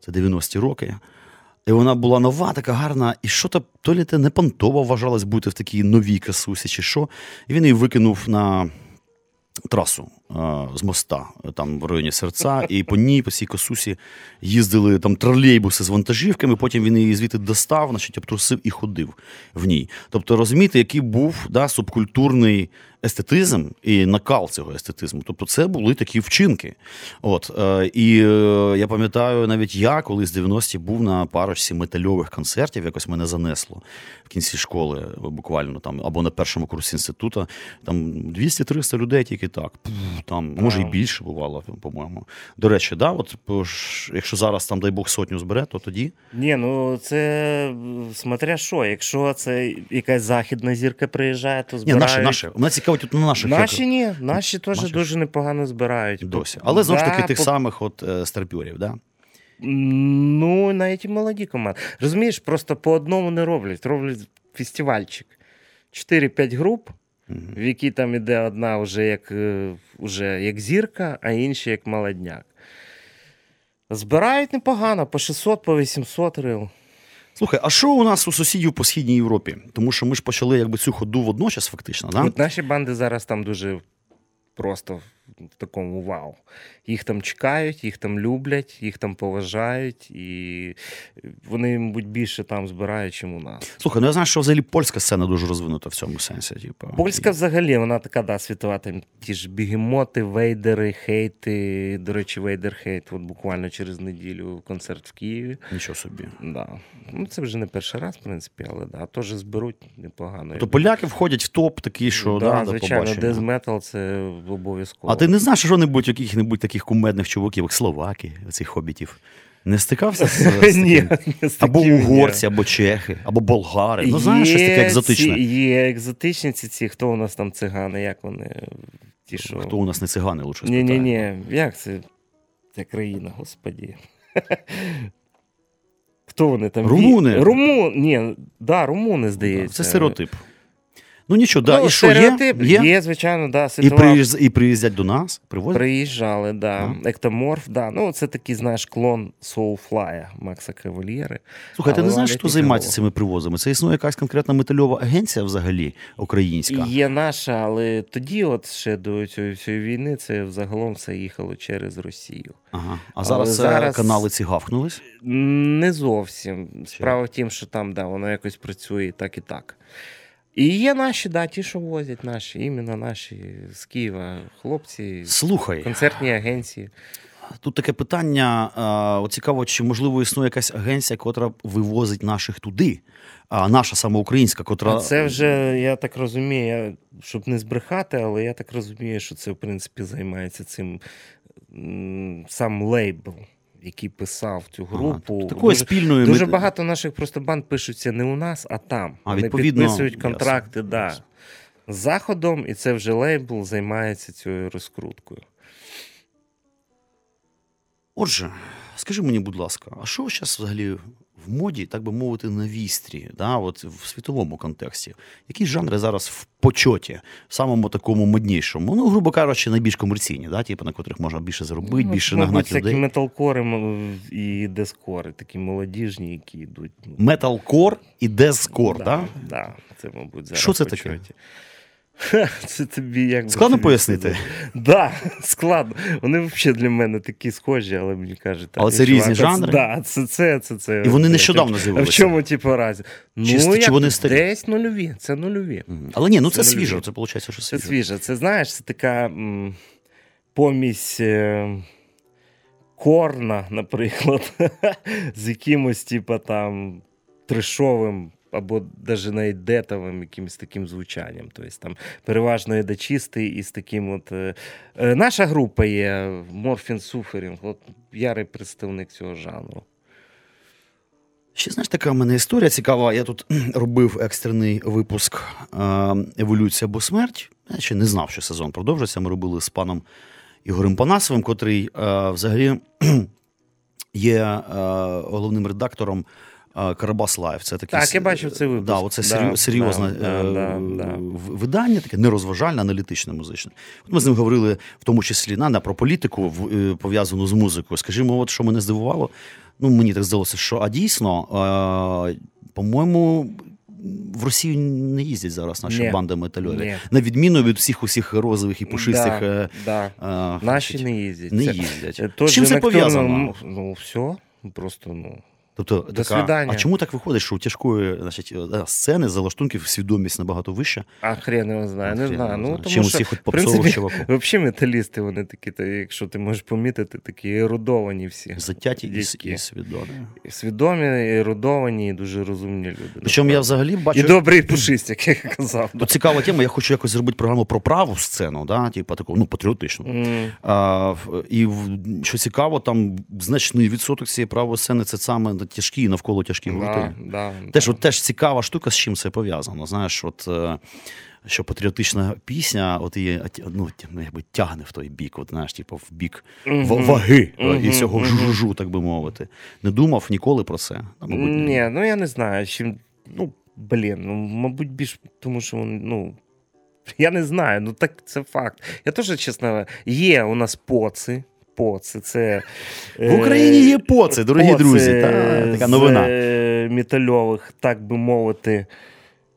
Speaker 1: це 90-ті роки. І вона була нова, така гарна, і що то то лі те не понтово вважалось бути в такій новій касусі, чи що. І він її викинув на трасу з моста, е, там в районі серця, і по ній, по цій косусі, їздили там тролейбуси з вантажівками, потім він її звідти достав, значить, обтрусив і ходив в ній. Тобто, розумієте, який був да, субкультурний естетизм і накал цього естетизму. Тобто, це були такі вчинки. От, е, і е, я пам'ятаю, навіть я колись в 90-ті був на парочці метальових концертів, якось мене занесло в кінці школи, буквально там, або на першому курсі інституту. Там 200-300 людей тільки так. Там, може, і більше бувало, по-моєму. До речі, да, от, якщо зараз, там, дай Бог, сотню збере, то тоді.
Speaker 3: Ні, ну це смотря що. Якщо це якась західна зірка приїжджає, то
Speaker 1: Ні, наші, наші. Мене цікавить тут на наших.
Speaker 3: Наші
Speaker 1: як-
Speaker 3: ні, наші теж
Speaker 1: Бачиш?
Speaker 3: дуже непогано збирають.
Speaker 1: досі. Але знову ж таки тих
Speaker 3: по-
Speaker 1: самих от е, старпьорів, да?
Speaker 3: Ну, навіть і молоді команди. Розумієш, просто по одному не роблять. Роблять фестивальчик. 4-5 груп, в які там іде одна вже як, е, вже як зірка, а інша як молодняк. Збирають непогано, по 600, по 800 рил.
Speaker 1: Слухай, а що у нас у сусідів по східній Європі? Тому що ми ж почали якби цю ходу водночас, фактично, да?
Speaker 3: От наші банди зараз там дуже просто в такому вау. Їх там чекають, їх там люблять, їх там поважають, і вони, мабуть, більше там збирають, ніж у нас.
Speaker 1: Слухай, ну я знаю, що взагалі польська сцена дуже розвинута в цьому сенсі. Типу.
Speaker 3: Польська взагалі, вона така, да, світова, там ті ж бігемоти, вейдери, хейти. До речі, вейдер хейт. От буквально через неділю концерт в Києві.
Speaker 1: Нічого собі.
Speaker 3: Да. Ну, це вже не перший раз, в принципі, але да, теж зберуть непогано.
Speaker 1: То поляки входять в топ такий, що да,
Speaker 3: да, звичайно,
Speaker 1: побачення.
Speaker 3: дез метал це обов'язково.
Speaker 1: А ти не знаєш що-небудь яких-небудь таких кумедних чуваків, як словаки, цих хобітів? Не стикався з, (laughs) з таким?
Speaker 3: Ні, ні, з
Speaker 1: Або
Speaker 3: таким ні.
Speaker 1: угорці, або чехи, або болгари. Ну, знаєш, щось таке екзотичне.
Speaker 3: Ці, є екзотичні ці, ці, хто у нас там цигани, як вони? Ті, що...
Speaker 1: Хто у нас не цигани, лучше
Speaker 3: Ні,
Speaker 1: спитаю.
Speaker 3: ні, ні. Як це? Ця країна, господі. (laughs) Хто вони там?
Speaker 1: Румуни.
Speaker 3: Ві- Румун. Ні, да, румуни, здається.
Speaker 1: Це стереотип. Ну нічого, да.
Speaker 3: Ну,
Speaker 1: і що є? є?
Speaker 3: є, звичайно, да.
Speaker 1: І, приїзд... і приїздять до нас, привозять.
Speaker 3: Приїжджали, да.
Speaker 1: Ага.
Speaker 3: Ектоморф, да. Ну, це такий, знаєш, клон Soulfly Макса Кавальєри.
Speaker 1: Слухай, ти не знаєш, хто займається цими привозами? Це існує якась конкретна метальова агенція взагалі українська.
Speaker 3: Є наша, але тоді, от ще до цієї всієї війни, це взагалом все їхало через Росію.
Speaker 1: Ага. А зараз,
Speaker 3: зараз-
Speaker 1: канали ці гавкнулись.
Speaker 3: Не зовсім. Справа в тім, що там да, воно якось працює і так і так. І є наші, да, ті, що возять наші, іменно наші з Києва, хлопці,
Speaker 1: Слухай,
Speaker 3: концертні агенції.
Speaker 1: тут таке питання. а, цікаво, чи можливо існує якась агенція, котра вивозить наших туди, а наша саме українська, котра.
Speaker 3: Це вже, я так розумію, щоб не збрехати, але я так розумію, що це, в принципі, займається цим сам лейбл, який писав цю групу.
Speaker 1: тобто такої
Speaker 3: дуже,
Speaker 1: спільної
Speaker 3: дуже багато наших просто банд пишуться не у нас, а там.
Speaker 1: А,
Speaker 3: Вони
Speaker 1: відповідно,
Speaker 3: підписують контракти да, з заходом, і це вже лейбл займається цією розкруткою.
Speaker 1: Отже, скажи мені, будь ласка, а що зараз взагалі в моді, так би мовити, на вістрі, да, от в світовому контексті? Які жанри зараз в почоті, в самому такому моднішому? Ну, грубо кажучи, найбільш комерційні, да, типу, на котрих можна більше заробити,
Speaker 3: Ну,
Speaker 1: більше
Speaker 3: мабуть,
Speaker 1: нагнати людей.
Speaker 3: металкори і дескори, такі молодіжні, які йдуть. ну,
Speaker 1: Металкор і дезкор, да?
Speaker 3: Да, це, мабуть, зараз
Speaker 1: Що це таке? (laughs)
Speaker 3: Це тобі як
Speaker 1: Складно пояснити?
Speaker 3: сказати? Да, (laughs) складно. Вони взагалі для мене такі схожі, але мені кажуть, так,
Speaker 1: Але це різні жанри?
Speaker 3: Да, це, це, це, це,
Speaker 1: І вони нещодавно
Speaker 3: А в чому, типу, разі? Ну,
Speaker 1: Чи вони старі?
Speaker 3: Десь нульові. Це нульові.
Speaker 1: Але ні, ну це,
Speaker 3: не
Speaker 1: це виходить, що
Speaker 3: Це свіже. Це знаєш, це така помість е, корна, наприклад, (laughs) з якимось, типа там трешовим. Або навіть навіть детовим якимось таким звучанням. Тобто там переважно едачисти і з таким от. Е, е, наша група є Морфін Суферінг, от ярий представник цього жанру.
Speaker 1: Ще знаєш, така в мене історія цікава. Я тут (clears throat) робив екстрений випуск е, Еволюція або смерть. Я ще не знав, що сезон продовжиться. Ми робили з паном Ігорем Панасовим, котрий взагалі (clears throat) є головним редактором. Карабас Лайв. Це таке
Speaker 3: Так, я бачив цей випуск.
Speaker 1: Да, оце
Speaker 3: Да,
Speaker 1: серйозне
Speaker 3: да,
Speaker 1: е,
Speaker 3: да, да.
Speaker 1: видання, таке нерозважальне, аналітичне музичне. От ми з ним говорили в тому числі на, на про політику, е, пов'язану з музикою. Скажімо, от що мене здивувало. Ну, мені так здалося, що а дійсно, е, по-моєму, в Росію не їздять зараз наші
Speaker 3: Ні.
Speaker 1: банди метальові.
Speaker 3: Ні.
Speaker 1: На відміну від всіх усіх розових і пушистих.
Speaker 3: Да, да.
Speaker 1: е,
Speaker 3: Наші
Speaker 1: значить,
Speaker 3: не їздять.
Speaker 1: не їздять. З чим це пов'язано?
Speaker 3: Ну, все. Просто, ну.
Speaker 1: Тобто,
Speaker 3: До
Speaker 1: така,
Speaker 3: свидання.
Speaker 1: а чому так виходить, що у тяжкої значить, е, сцени за лаштунків свідомість набагато вища?
Speaker 3: А хрен його знає, не знаю. Ну, тому
Speaker 1: Чим
Speaker 3: що,
Speaker 1: усіх хоч попсових чуваків. (laughs)
Speaker 3: Взагалі металісти, вони такі, та, якщо ти можеш помітити, такі ерудовані всі.
Speaker 1: Затяті і, і свідомі.
Speaker 3: І Свідомі, ерудовані і дуже розумні люди.
Speaker 1: Причому я взагалі бачу.
Speaker 3: І добрий пушист, як я казав.
Speaker 1: Тут цікава тема, я хочу якось зробити програму про праву сцену, да, типу таку, ну, патріотичну.
Speaker 3: М,
Speaker 1: А, і що цікаво, там значний відсоток цієї правої сцени це саме тяжкі і навколо тяжкі гурти.
Speaker 3: Да, да,
Speaker 1: Теж,
Speaker 3: да.
Speaker 1: от, теж цікава штука, з чим це пов'язано. Знаєш, от, е, що патріотична пісня, от її ну, ну, якби тягне в той бік, от, знаєш, типу, в бік ва- ваги е, і цього жужу, так би мовити. Не думав ніколи про це. Мабуть, ні.
Speaker 3: Ні, ну я не знаю. Чим, ну, блін, ну, мабуть, більш тому, що ну. Я не знаю, ну так це факт. Я теж, чесно, є у нас поци. Поци, це.
Speaker 1: В Україні є поци, дорогі
Speaker 3: поци
Speaker 1: друзі. Та, така новина.
Speaker 3: З е, метальових, так би мовити.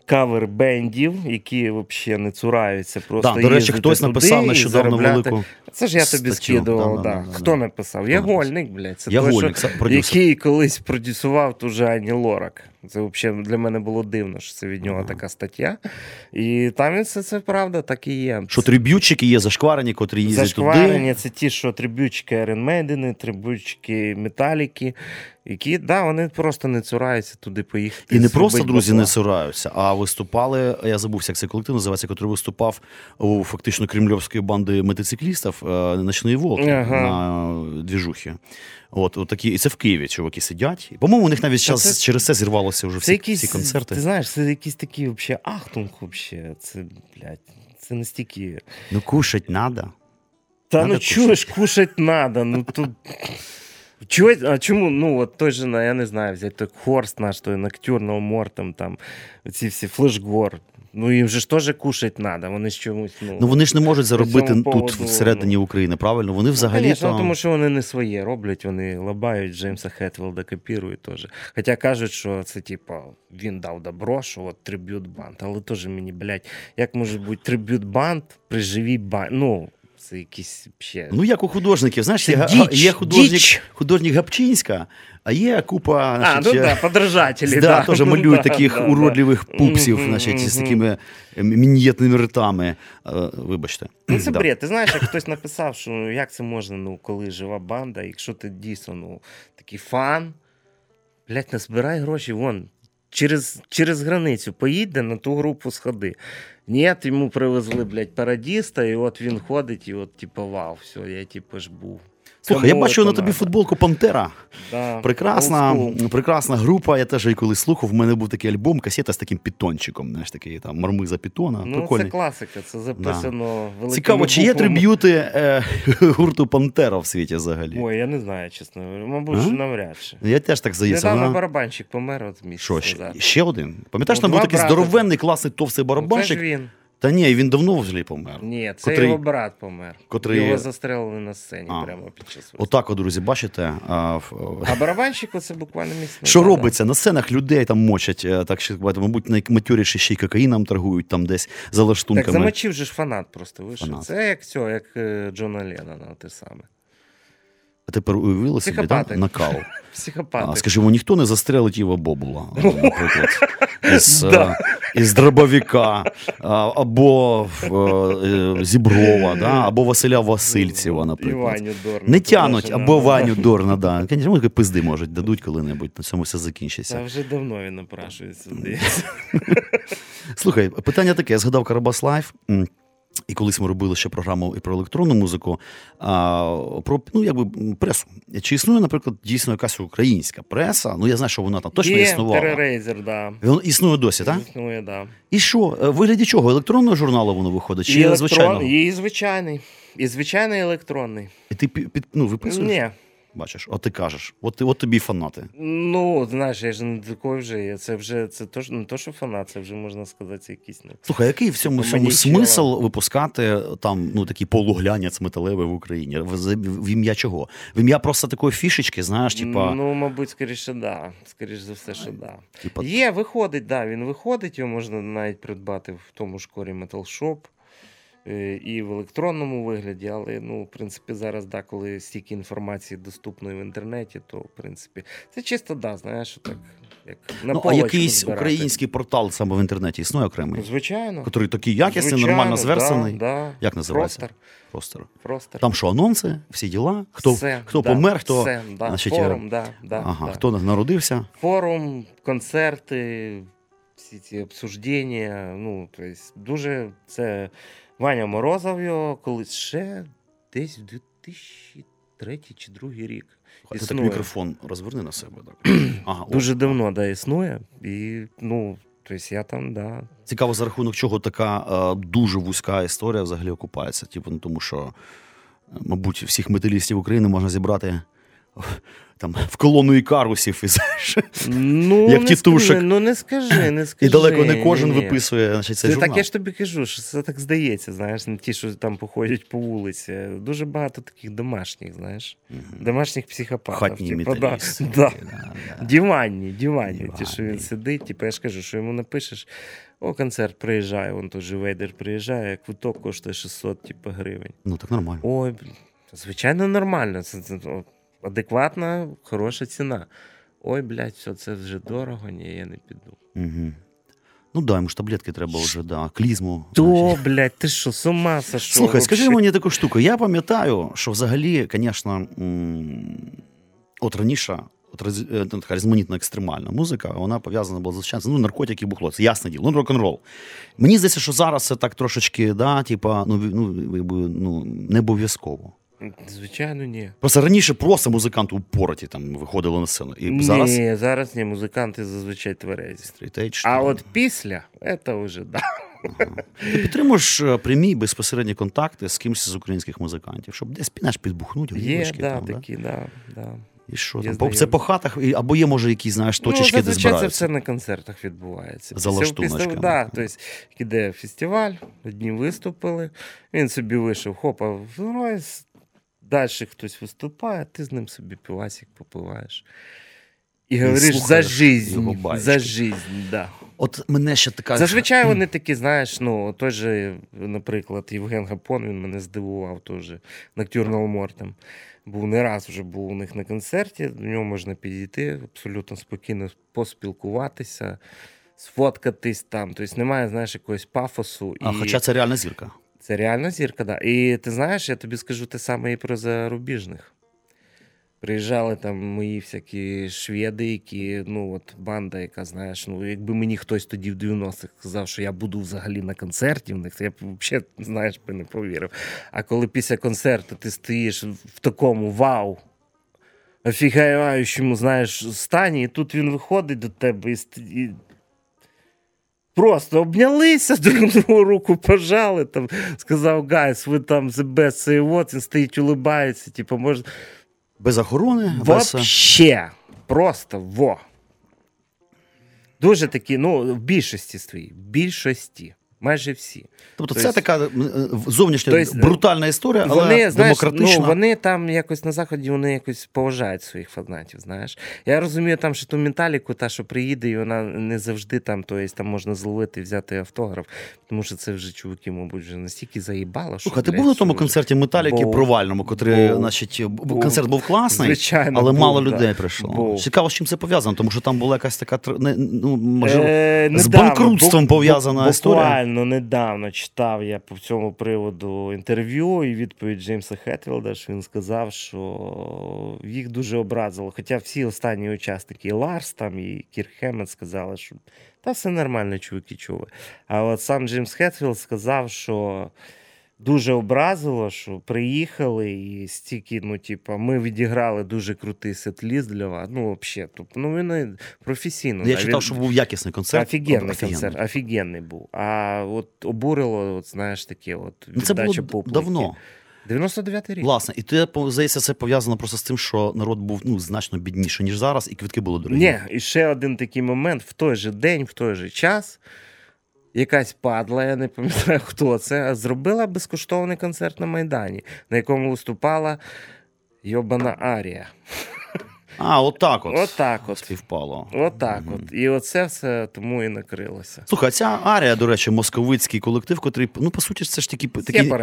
Speaker 3: Кавер-бендів, які взагалі не цураються. Просто
Speaker 1: Да, до речі, хтось написав нещодавно велику
Speaker 3: Це ж я тобі
Speaker 1: статтю.
Speaker 3: скидував.
Speaker 1: Да,
Speaker 3: Да,
Speaker 1: да, да,
Speaker 3: Хто
Speaker 1: да.
Speaker 3: написав? Ягольник, блядь. Це
Speaker 1: Я
Speaker 3: той, що- який колись продюсував ту же Ані Лорак. Це взагалі для мене було дивно, що це від нього
Speaker 1: Ага.
Speaker 3: така стаття. І там він це, це правда, так і є.
Speaker 1: Що триб'ютчики є зашкварені, котрі їздять
Speaker 3: Зашкварення
Speaker 1: туди.
Speaker 3: це ті, що трибючки Iron Maiden, трибючки Металіки, які да, вони просто не цураються туди поїхати.
Speaker 1: І не просто друзі не цураються, а виступали. Я забувся, як цей колектив називається, який виступав у фактично кремльовської банди мотоциклістів е, «Ночні волки»
Speaker 3: Ага.
Speaker 1: на двіжухі. От, от такі, і це в Києві чуваки сидять. І, по-моєму, у них навіть час
Speaker 3: це-
Speaker 1: через це зірвалося вже всі,
Speaker 3: якісь,
Speaker 1: всі концерти.
Speaker 3: Ти знаєш, це якісь такі вообще ахтунг вообще. Це, блядь, це настільки.
Speaker 1: Ну, кушать надо.
Speaker 3: Та
Speaker 1: Надо
Speaker 3: ну чуєш, кушать надо. Ну тут. Чого, а чому, ну от той же, я не знаю, взяти той Хорст наш, той Ноктюрнал Мортом, там, ці всі флешгор. Ну їм же ж теж кушать треба, вони ж чомусь, ну.
Speaker 1: Ну вони ж не можуть заробити тут
Speaker 3: поводу,
Speaker 1: всередині України, правильно? Вони взагалі
Speaker 3: ну,
Speaker 1: конечно,
Speaker 3: там... тому що вони не своє роблять, вони лабають Джеймса Хетфілда, копірують теж. Хоча кажуть, що це типа він дав добро, що от tribute band. Але теж мені, блядь, як може бути tribute band при живій банд? Ну, це якісь ще.
Speaker 1: Ну, як у художників, знаєш,
Speaker 3: Це
Speaker 1: є,
Speaker 3: діч,
Speaker 1: є художник,
Speaker 3: діч.
Speaker 1: художник Гапчинська, а є купа
Speaker 3: а, ну
Speaker 1: е,
Speaker 3: да, подражателі.
Speaker 1: да, теж (laughs) малюють
Speaker 3: Да,
Speaker 1: таких
Speaker 3: да,
Speaker 1: уродливих
Speaker 3: да.
Speaker 1: пупсів, значить, з такими мінієтними ртами. Е, Вибачте.
Speaker 3: Ну, це бред. Ти знаєш, як хтось написав, що ну, як це можна, ну, коли жива банда, якщо ти дійсно ну, такий фан, блядь, не збирай гроші, вон. Через, через границю поїде на ту групу сходи. Ні, йому привезли, блядь, парадіста, і от він ходить, і от, типу, вау, все, я типу ж був.
Speaker 1: Слухай, я бачу на тобі футболку Пантера.
Speaker 3: Да,
Speaker 1: Прекрасна, прекрасна група. Я теж її коли слухав. В мене був такий альбом, касета з таким пітончиком. Знаєш, такий там мармиза пітона.
Speaker 3: Ну, це класика, це записано великими
Speaker 1: Цікаво, чи є триб'юти е, (laughs) гурту Пантера в світі взагалі?
Speaker 3: Ой, я не знаю, чесно. Мабуть,
Speaker 1: А?
Speaker 3: що навряд чи.
Speaker 1: Я теж так здається.
Speaker 3: Недавно
Speaker 1: вона-
Speaker 3: барабанщик помер от місяць
Speaker 1: Що, ще, ще один? Пам'ятаєш,
Speaker 3: Ну,
Speaker 1: там був такий
Speaker 3: брати.
Speaker 1: здоровенний, класний товстий
Speaker 3: Ну, Це ж він.
Speaker 1: Та ні, він давно взагалі помер.
Speaker 3: Ні, це
Speaker 1: Котрий-
Speaker 3: його брат помер.
Speaker 1: котрий-
Speaker 3: Його застрелили на сцені
Speaker 1: А.
Speaker 3: прямо під час виступу.
Speaker 1: Отак, от, друзі, бачите, а,
Speaker 3: А барабанщик це буквально місце.
Speaker 1: що робиться? На сценах людей там мочать, е, так що, мабуть, найматюріші ще й кокаїном торгують там десь за
Speaker 3: Так
Speaker 1: лаштунками.
Speaker 3: замочив же ж фанат просто вийшов.
Speaker 1: Фанат.
Speaker 3: Це як цього, як е, Джона Леннона, те саме.
Speaker 1: А тепер уявили собі?
Speaker 3: Психопати.
Speaker 1: накал. (laughs)
Speaker 3: Психопати.
Speaker 1: А, скажімо, ніхто не застрелить Іва Бобула, (laughs) наприклад, із,
Speaker 3: Да.
Speaker 1: е, із дробовика, або е, Зіброва, да, або Василя Васильцева, наприклад.
Speaker 3: Ваню Дорна.
Speaker 1: Не тянуть, або
Speaker 3: надо.
Speaker 1: Ваню Дорна, да. Звісно, пизди можуть дадуть коли-небудь, на цьому все
Speaker 3: Та
Speaker 1: закінчиться.
Speaker 3: вже давно він напрашується. (laughs)
Speaker 1: Слухай, питання таке: я згадав Карабас Лайф. І колись ми робили ще програму і про електронну музику, а, про ну, якби, пресу. Чи існує, наприклад, дійсно якась українська преса? Ну, я знаю, що вона там точно
Speaker 3: Є
Speaker 1: існувала.
Speaker 3: Террорейзер, да.
Speaker 1: Він існує досі, так?
Speaker 3: Існує, да.
Speaker 1: І що? е, В вигляді чого? Електронного журналу воно виходить? Чи
Speaker 3: І електрон-
Speaker 1: звичайного?
Speaker 3: І звичайний. І звичайний електронний.
Speaker 1: І ти під, ну, виписуєш?
Speaker 3: Ні.
Speaker 1: Бачиш, от ти кажеш, от, от тобі фанати.
Speaker 3: Ну, знаєш, я ж не такий вже. є. Це вже це то, не то, що фанат, це вже можна сказати, це якийсь ну,
Speaker 1: Слухай, який в цьому всьому смисл випускати там ну такий полуглянець металевий в Україні? В, в ім'я чого? В ім'я просто такої фішечки, знаєш, типа.
Speaker 3: Ну, мабуть, скоріше, да. Скоріше за все, що да.
Speaker 1: типа
Speaker 3: Є, виходить, да, він виходить, його можна навіть придбати в тому ж корі Metal Shop і в електронному вигляді, але ну, в принципі, зараз, да, коли стільки інформації доступної в інтернеті, то в принципі це чисто да, знаєш, так як на
Speaker 1: ну, а якийсь
Speaker 3: збирати.
Speaker 1: український портал саме в інтернеті існує окремий,
Speaker 3: Звичайно.
Speaker 1: який такий якісний,
Speaker 3: Звичайно,
Speaker 1: нормально зверстаний.
Speaker 3: Да, да.
Speaker 1: Як називається?
Speaker 3: Простор.
Speaker 1: Простор.
Speaker 3: Простор.
Speaker 1: Там що, анонси, всі діла? Хто,
Speaker 3: Все,
Speaker 1: хто
Speaker 3: да,
Speaker 1: помер, хто
Speaker 3: все, да.
Speaker 1: значить,
Speaker 3: форум, да, да,
Speaker 1: ага,
Speaker 3: да.
Speaker 1: хто народився.
Speaker 3: форум, концерти, всі ці обсуждення. Ну, тобто, дуже це Ваня Морозов його колись ще десь в 2003 чи 2002 рік.
Speaker 1: Ти так мікрофон розверни на себе. Так. (clears throat) Ага, о.
Speaker 3: Дуже давно да, існує. І, ну, тобто я там, да.
Speaker 1: Цікаво, за рахунок чого така е, дуже вузька історія взагалі окупається. Типу, ну, тому що, е, мабуть, всіх металістів України можна зібрати там в колону ікарусів і знаєш,
Speaker 3: Ну, (laughs)
Speaker 1: Як
Speaker 3: не
Speaker 1: тітушек.
Speaker 3: скажи, ну не скажи, не скажи.
Speaker 1: і далеко не кожен
Speaker 3: Ні-ні.
Speaker 1: виписує значить, цей
Speaker 3: Це
Speaker 1: журнал.
Speaker 3: так я ж тобі кажу, що це так здається, знаєш, не ті, що там походять по вулиці. Дуже багато таких домашніх, знаєш,
Speaker 1: Мгм.
Speaker 3: домашніх психопатів.
Speaker 1: Хатні
Speaker 3: типу, да, да.
Speaker 1: Да.
Speaker 3: Діванні, діванні, ті, що він сидить, типу, я ж кажу, що йому напишеш, о, концерт приїжджає, вон той же Вейдер приїжджає, квиток коштує 600 типу, гривень.
Speaker 1: Ну так нормально.
Speaker 3: Ой, звичайно, нормально. Це, це адекватна, хороша ціна. Ой, блядь, все, це вже дорого, ні, я не піду.
Speaker 1: Угу. Ну да, йому ж таблетки треба вже, да, клізму.
Speaker 3: То, блядь, ти що, з ума сошов?
Speaker 1: Слухай, скажи мені таку штуку. Я пам'ятаю, що взагалі, звісно, от раніше. От роз- е, ну, така різноманітна екстремальна музика, вона пов'язана була звичайно, ну, наркотики, бухло, це ясне діло, ну, рок-н-рол. Мені здається, що зараз це так трошечки, да, типа, ну, ну, ну, не обов'язково.
Speaker 3: Звичайно, ні.
Speaker 1: Просто раніше просто музиканти упороті там виходили на сцену. І зараз
Speaker 3: Ні, зараз ні, музиканти зазвичай тверезі. А от після, це вже да.
Speaker 1: Ти підтримуєш е, прямі безпосередні контакти з кимось з українських музикантів, щоб десь знаєш, підбухнути
Speaker 3: Є, да,
Speaker 1: там, да?
Speaker 3: такі, да, да.
Speaker 1: І що
Speaker 3: Є
Speaker 1: там? Це по хатах, або є, може, якісь, знаєш, точечки,
Speaker 3: ну,
Speaker 1: де
Speaker 3: зазвичай це все на концертах відбувається.
Speaker 1: За лаштуночками.
Speaker 3: Да, тобто іде фестиваль, одні виступили, він собі вийшов, хопа, герой, далі хтось виступає, ти з ним собі півасик попиваєш. І говориш за жизнь, за жизнь, да.
Speaker 1: От мене ще така.
Speaker 3: Зазвичай вони такі, знаєш, ну, той же, наприклад, Євген Гапон, він мене здивував теж. Ноктюрнал Мортем. Був не раз вже був у них на концерті, до нього можна підійти, абсолютно спокійно поспілкуватися, сфоткатись там. Тобто немає, знаєш, якогось пафосу.
Speaker 1: А,
Speaker 3: і...
Speaker 1: Хоча це реальна зірка.
Speaker 3: Це реально зірка, да. І ти знаєш, я тобі скажу те саме і про зарубіжних. Приїжджали там мої всякі шведи, які, ну, от банда, яка, знаєш, ну, якби мені хтось тоді в 90-х сказав, що я буду взагалі на концерті в них, то я б взагалі, знаєш, би не повірив. А коли після концерту ти стоїш в такому вау, офігаюючому, знаєш, стані, і тут він виходить до тебе і Просто обнялися, (laughs) друг другу руку пожали, там, сказав guys, ви там the best, say what, він стоїть, улибається, типу, може.
Speaker 1: Без охорони.
Speaker 3: Вообще, просто во. Дуже такі, ну, в більшості своїй, в більшості. Майже всі.
Speaker 1: Тобто,
Speaker 3: Тобто-
Speaker 1: це така е, зовнішня
Speaker 3: Тобто,
Speaker 1: брутальна історія, але
Speaker 3: Вони, знаєш,
Speaker 1: демократична.
Speaker 3: ну, вони там якось на заході вони якось поважають своїх фанатів. Знаєш, я розумію, там що ту Металіку, та що приїде, і вона не завжди там, то є, там можна зловити, взяти автограф, тому що це вже чуваки, мабуть, вже настільки заїбало. що,
Speaker 1: Слухай, ти був на тому концерті Металіки провальному, котрий,
Speaker 3: Був.
Speaker 1: значить, концерт був класний,
Speaker 3: Звичайно,
Speaker 1: але
Speaker 3: був,
Speaker 1: мало
Speaker 3: да.
Speaker 1: людей прийшло.
Speaker 3: Був.
Speaker 1: Цікаво, з чим це пов'язано, тому що там була якась така ну, можливо,
Speaker 3: Е,
Speaker 1: з
Speaker 3: недавно,
Speaker 1: банкрутством пов'язана історія.
Speaker 3: Буквально недавно читав я по цьому приводу інтерв'ю і відповідь Джеймса Хетфілда, що він сказав, що їх дуже образило. Хоча всі останні учасники, і Ларс там і Кірк Хемет сказали, що та все нормально, чуваки, чули. А от сам Джеймс Хетфілд сказав, що. Дуже образило, що приїхали і стільки, ну, типу, ми відіграли дуже крутий сет-ліст для вас. Ну, взагалі, тобто, ну, він професійно.
Speaker 1: Я читав, що був якісний концерт.
Speaker 3: Офігенний концерт, офігенний був. А от обурило, от, знаєш, таке от
Speaker 1: Ну,
Speaker 3: віддача публіки.
Speaker 1: давно.
Speaker 3: 99-й рік.
Speaker 1: Власне, і ти здається, це пов'язано просто з тим, що народ був ну, значно бідніший, ніж зараз, і квитки були дорогі.
Speaker 3: Ні, і ще один такий момент: в той же день, в той же час. Якась падла, я не пам'ятаю, хто це, зробила безкоштовний концерт на Майдані, на якому виступала Йобана Арія.
Speaker 1: А, отак от.
Speaker 3: Отак от.
Speaker 1: Співпало.
Speaker 3: Отак
Speaker 1: угу.
Speaker 3: от. І оце все тому і накрилося.
Speaker 1: Слухай, а ця арія, до речі, московицький колектив, котрий, ну, по суті, це ж такі. такі.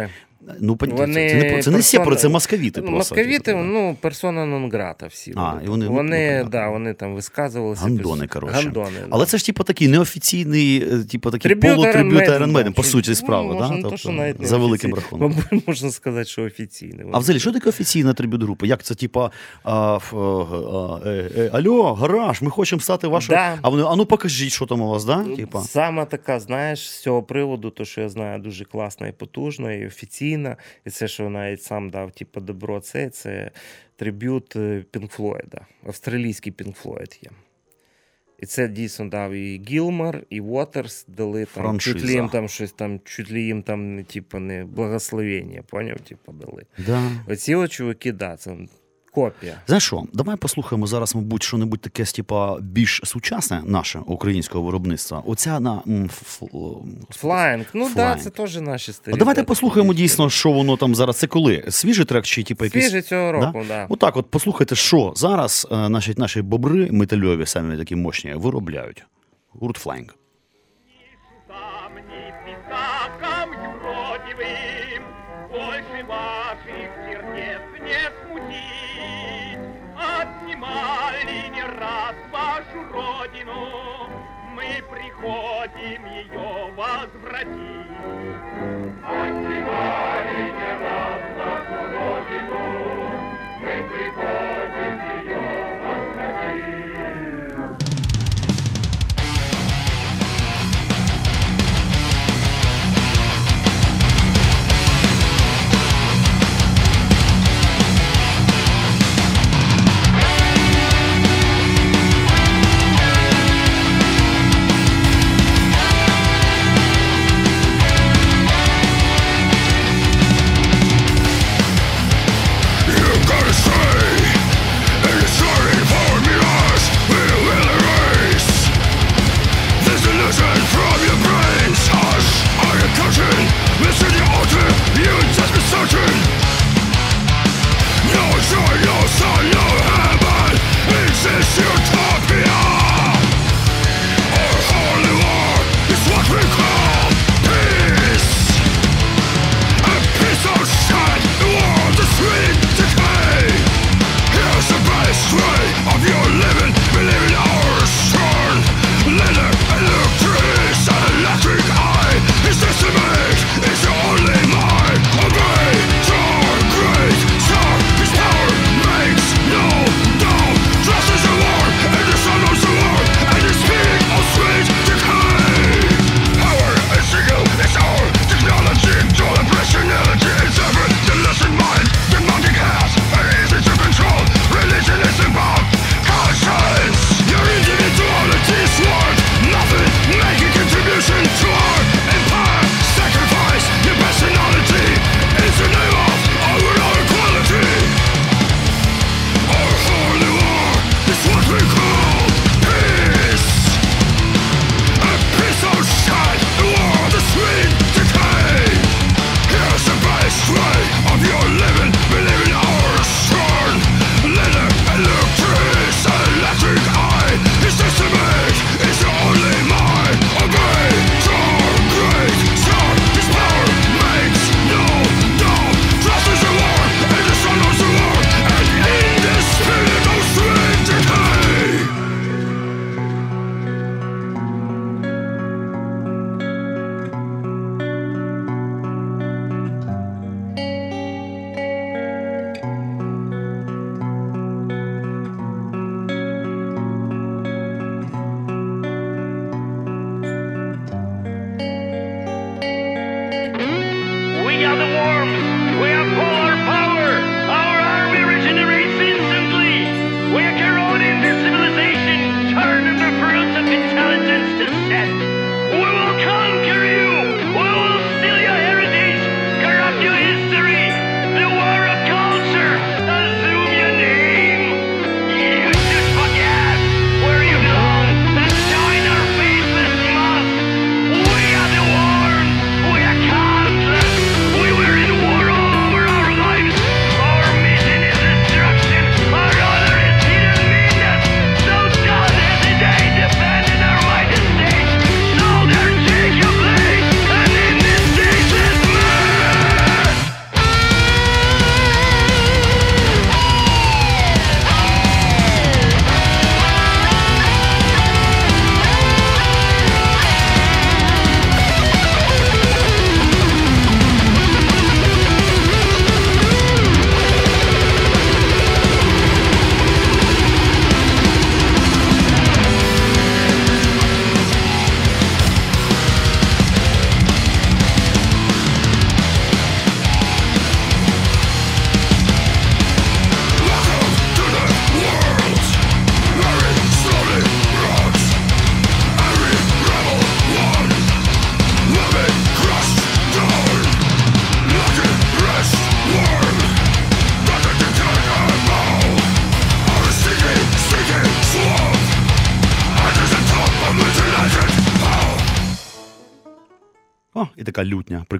Speaker 1: Ну,
Speaker 3: Вони
Speaker 1: це, не, це не сепари, це московіти.
Speaker 3: Ну,
Speaker 1: просто,
Speaker 3: Московіти, ну, персона нон-грата всі.
Speaker 1: А, і вони, ну,
Speaker 3: вони,
Speaker 1: понятно.
Speaker 3: да, вони там висказувалися.
Speaker 1: Гандони,
Speaker 3: пис-
Speaker 1: коротше.
Speaker 3: Гандони.
Speaker 1: Але це ж типу такий неофіційний, е, типу такий
Speaker 3: Триб'ют
Speaker 1: полутриб'ют
Speaker 3: Iron Maiden,
Speaker 1: по суті,
Speaker 3: Ну,
Speaker 1: справи,
Speaker 3: можна
Speaker 1: да?
Speaker 3: то,
Speaker 1: тобто,
Speaker 3: що навіть
Speaker 1: за великим рахунком.
Speaker 3: Мабуть, можна сказати, що офіційний.
Speaker 1: А взагалі, що таке офіційна трибют група? Як це, типа, е, е, алло, гараж, ми хочемо стати вашою.
Speaker 3: Да.
Speaker 1: А вони, а ну покажіть, що там у вас, да? Типа.
Speaker 3: Саме така, знаєш, з цього приводу, то, що я знаю, дуже класна і потужна, і офіційна. І це, що навіть сам дав, типу, добро, це, це триб'ют Пінк Pink Флойда. Австралійський Пінк Флойд є. І це дійсно дав і Гілмор, і Уотерс дали там
Speaker 1: Франшиза.
Speaker 3: чуть ли їм там щось там, чуть ли їм там, типу, не благословення, поняв, типу, дали.
Speaker 1: Да.
Speaker 3: Оці от чуваки, да, це копія.
Speaker 1: Знаєш що, давай послухаємо зараз, мабуть, що-небудь таке, типа, більш сучасне наше українського виробництва. Оця на м, ф- ф- господи.
Speaker 3: Флаїнг. Ну так, да, це теж наші старі.
Speaker 1: А давайте послухаємо дійсно, що воно там зараз. Це коли? Свіжий трек чи типу якийсь.
Speaker 3: Свіже цього року, да.
Speaker 1: Отак, от послухайте, що зараз е, наші, наші бобри метальові, самі такі мощні, виробляють. Гурт Флайнг. Oh.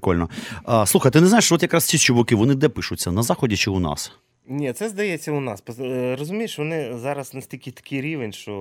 Speaker 1: Прикольно. А, слухай, ти не знаєш, от якраз ці чуваки, вони де пишуться? На заході чи у нас?
Speaker 3: Ні, це здається у нас. Е, Розумієш, вони зараз настільки такий рівень, що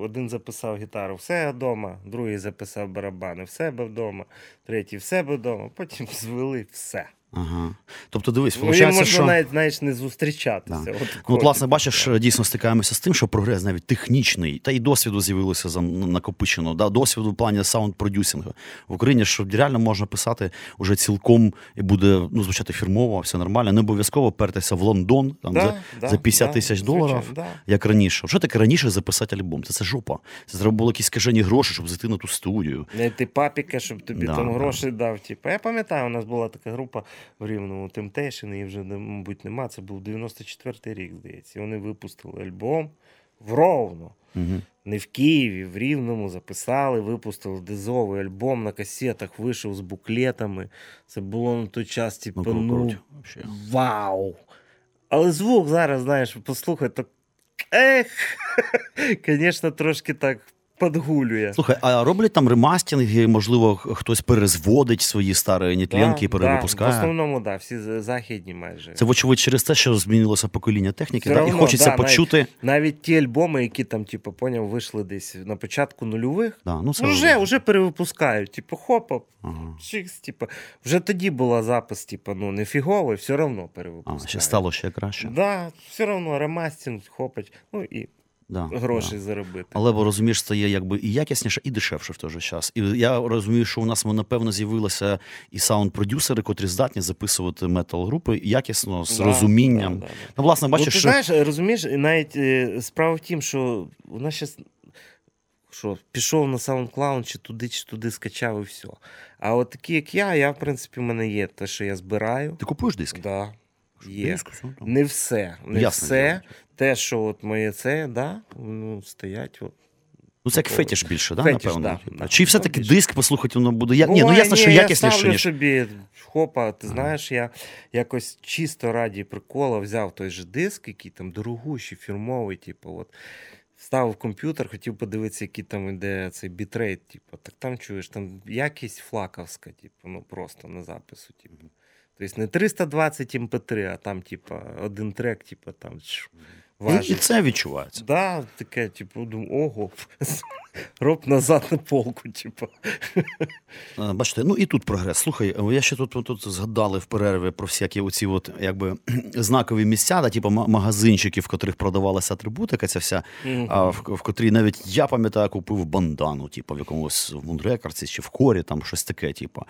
Speaker 3: один записав гітару в себе вдома, другий записав барабани в себе вдома, третій в себе вдома, потім (laughs) звели все.
Speaker 1: Ага. Тобто, дивись,
Speaker 3: Ну,
Speaker 1: виходить,
Speaker 3: можна
Speaker 1: що.
Speaker 3: навіть знаєш, не зустрічатися.
Speaker 1: Да.
Speaker 3: От
Speaker 1: Ну, от, власне, бачиш, дійсно стикаємося з тим, що прогрес навіть технічний, та й досвіду з'явилося за накопичено. Да? Досвіду в плані саунд-продюсингу. В Україні що реально можна писати уже цілком і буде ну, звучати фірмово, все нормально. Не обов'язково пертися в Лондон там,
Speaker 3: Да,
Speaker 1: за,
Speaker 3: да,
Speaker 1: за 50
Speaker 3: да,
Speaker 1: тисяч доларів, як раніше. Що таке раніше записати альбом? Це, це жопа. Це треба було якісь скажені гроші, щоб зайти на ту студію.
Speaker 3: Знайти папіка, щоб тобі
Speaker 1: Да,
Speaker 3: там
Speaker 1: да.
Speaker 3: гроші дав. Типу. Я пам'ятаю, у нас була така група в Рівному Temptation, її вже, мабуть, нема. Це був 94-й рік, здається. І вони випустили альбом в Ровно.
Speaker 1: Угу.
Speaker 3: Не в Києві, в Рівному записали, випустили дизовий альбом на касетах, вийшов з буклетами. Це було на той час, типу,
Speaker 1: Ну,
Speaker 3: ну, вау. Але звук зараз, знаєш, послухай, так. Ех, (laughs) звісно, трошки так подгулює.
Speaker 1: Слухай, а роблять там ремастинги, можливо, хтось перезводить свої старі нетленки і перевипускає.
Speaker 3: В основному, так, да, всі західні майже.
Speaker 1: Це, вочевидь, через те, що змінилося покоління техніки,
Speaker 3: Все
Speaker 1: да? і хочеться
Speaker 3: да,
Speaker 1: почути.
Speaker 3: Навіть ті альбоми, які там, типу, поняв, вийшли десь на початку нульових,
Speaker 1: Да, ну, це
Speaker 3: вже, вже перевипускають. Типу, хопа,
Speaker 1: Ага.
Speaker 3: чикс, типу. Вже тоді була запис, типу, ну, не фіговий, все одно
Speaker 1: А, ще стало ще краще.
Speaker 3: Да, все одно ремастинг, хопать, ну і
Speaker 1: Да,
Speaker 3: гроші
Speaker 1: да.
Speaker 3: заробити.
Speaker 1: Але бо розумієш, це є якби і якісніше, і дешевше в той же час. І я розумію, що у нас напевно з'явилися і саунд-продюсери, котрі здатні записувати метал-групи якісно, з
Speaker 3: Да,
Speaker 1: розумінням.
Speaker 3: да, да, да.
Speaker 1: Ну, власне, бачиш,
Speaker 3: ну, ти
Speaker 1: що
Speaker 3: знаєш, розумієш, навіть е, справа в тім, що у нас зараз що, пішов на SoundCloud, чи туди, чи туди скачав і все. А от такі, як я, я, в принципі, в мене є те, що я збираю.
Speaker 1: ти купуєш диски?
Speaker 3: Да, є.
Speaker 1: Диск.
Speaker 3: Не все. Не
Speaker 1: Ясно
Speaker 3: все. Те, що от моє це, да, ну, стоять. От.
Speaker 1: Ну, це як фетіш більше, да,
Speaker 3: Фетіш,
Speaker 1: напевно.
Speaker 3: да, да.
Speaker 1: Чи все-таки диск послухати, воно буде. Як... Ні, ну ясно, що
Speaker 3: ні,
Speaker 1: якісніше,
Speaker 3: Я ставлю
Speaker 1: ніж.
Speaker 3: собі, хопа, ти знаєш, я якось чисто раді прикола взяв той же диск, який там дорогущий, фірмовий, типу, от. Вставив в комп'ютер, хотів подивитися, який там іде цей бітрейт, типу. Так там чуєш, там якість флаковська, типу, ну просто на запису, типу. Тобто не 320 mp3, а там, типу, один трек, типу, там чш,
Speaker 1: І, і це відчувається.
Speaker 3: Да, таке, типу, думаю, ого, (laughs) роб назад на полку, типу.
Speaker 1: Бачите, ну і тут прогрес. Слухай, я ще тут, тут згадали в перерві про всякі оці от, якби, (clears throat) знакові місця, да, типу магазинчики, в котрих продавалася атрибутика, ця вся, а, в, в котрій навіть я пам'ятаю, купив бандану, типу, в якомусь в Мундрекарці чи в корі, там щось таке, типу.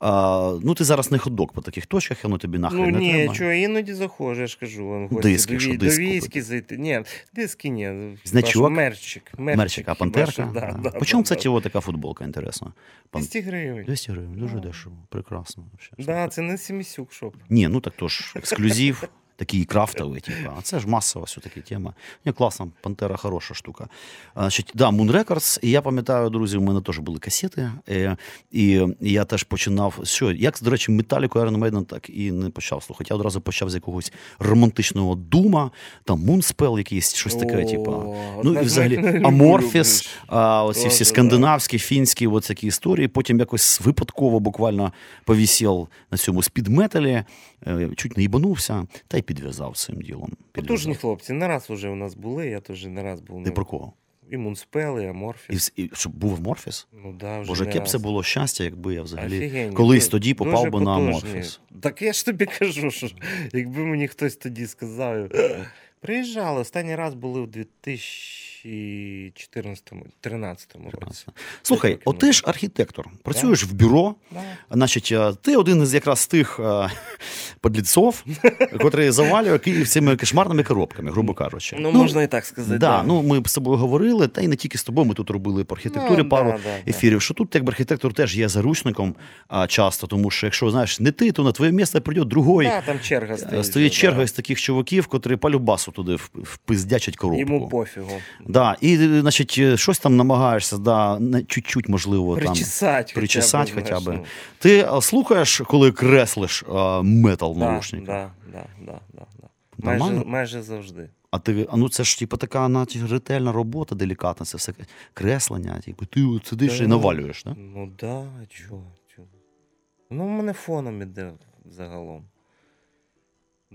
Speaker 1: А, ну, ти зараз не ходок по таких точках, воно тобі нахрен
Speaker 3: Ну
Speaker 1: не
Speaker 3: ні,
Speaker 1: треба.
Speaker 3: що, іноді заходжу, я ж кажу,
Speaker 1: Диски,
Speaker 3: до,
Speaker 1: що диск
Speaker 3: до
Speaker 1: купити?
Speaker 3: військи зайти. Ні, диски ні.
Speaker 1: Значок?
Speaker 3: Мерчик. Мерчик,
Speaker 1: Мерчик, а пантерка?
Speaker 3: Да, да, Почому,
Speaker 1: кстати, от така футболка інтересна? Пан-
Speaker 3: 200 гривень.
Speaker 1: 200 гривень, дуже дешево, прекрасно. вообще.
Speaker 3: Да, це не Сімісюк шоп.
Speaker 1: Ні, ну так то ж ексклюзив, (laughs) такий крафтовий, типу. А це ж масова все-таки тема. Ні, класно, Пантера хороша штука. Значить, да, Moon Records, і я пам'ятаю, друзі, у мене теж були касети. е, І я теж починав. Що, як, до речі, Металіку Iron Maiden так і не почав слухати. Я одразу почав з якогось романтичного дума, там Moonspell якийсь, щось таке, типу. Ну і взагалі Аморфіс, оці всі скандинавські, фінські, от такі історії. Потім якось випадково буквально повісів на цьому спідметалі, чуть не їбанувся, та й підв'язав цим ділом.
Speaker 3: Потужні хлопці, не раз вже у нас були, я теж не раз був.
Speaker 1: Ти
Speaker 3: ну,
Speaker 1: про кого?
Speaker 3: І Moonspell, і
Speaker 1: І,
Speaker 3: Amorphis.
Speaker 1: вс- і щоб був Amorphis?
Speaker 3: Ну, да, вже
Speaker 1: Боже, яке б це було щастя, якби я взагалі
Speaker 3: Офігенні.
Speaker 1: колись тоді попав
Speaker 3: дуже
Speaker 1: би на
Speaker 3: потужні.
Speaker 1: Amorphis.
Speaker 3: Так я ж тобі кажу, що якби мені хтось тоді сказав. Приїжджали, останній раз були в 2014-2013 році.
Speaker 1: Слухай, от ти ж архітектор, працюєш в бюро.
Speaker 3: Да.
Speaker 1: Значить, е, ти один із якраз тих е, подлецов, котрий завалює Київ цими кошмарними коробками, грубо кажучи.
Speaker 3: Ну, можна і так сказати.
Speaker 1: Да, ну ми з тобою говорили, та й не тільки з тобою. Ми тут робили по архітектурі
Speaker 3: Ну,
Speaker 1: пару
Speaker 3: да, да, да.
Speaker 1: ефірів. Що тут, якби архітектор теж є заручником а, часто, тому що якщо знаєш, не ти, то на твоє місце прийде другий.
Speaker 3: Да, там черга
Speaker 1: Е,
Speaker 3: стоїть.
Speaker 1: Стоїть черга
Speaker 3: да.
Speaker 1: із таких чуваків, котрі по любасу туди впиздячать коробку.
Speaker 3: Йому пофігу.
Speaker 1: Да, і, значить, е, щось там намагаєшся, да, чуть-чуть, можливо, там.
Speaker 3: Причесать, хоча б,
Speaker 1: хоча б.
Speaker 3: ну.
Speaker 1: Ти слухаєш, коли креслиш а, метал в
Speaker 3: Да,
Speaker 1: наушниках?
Speaker 3: да, да, да, да, да. Майже, майже завжди.
Speaker 1: А ти, а ну це ж типу, така наче, ретельна робота, делікатна, це все креслення. Типу, ти от сидиш і навалюєш, да?
Speaker 3: Ну да, чого? чого. Ну, у мене фоном іде загалом.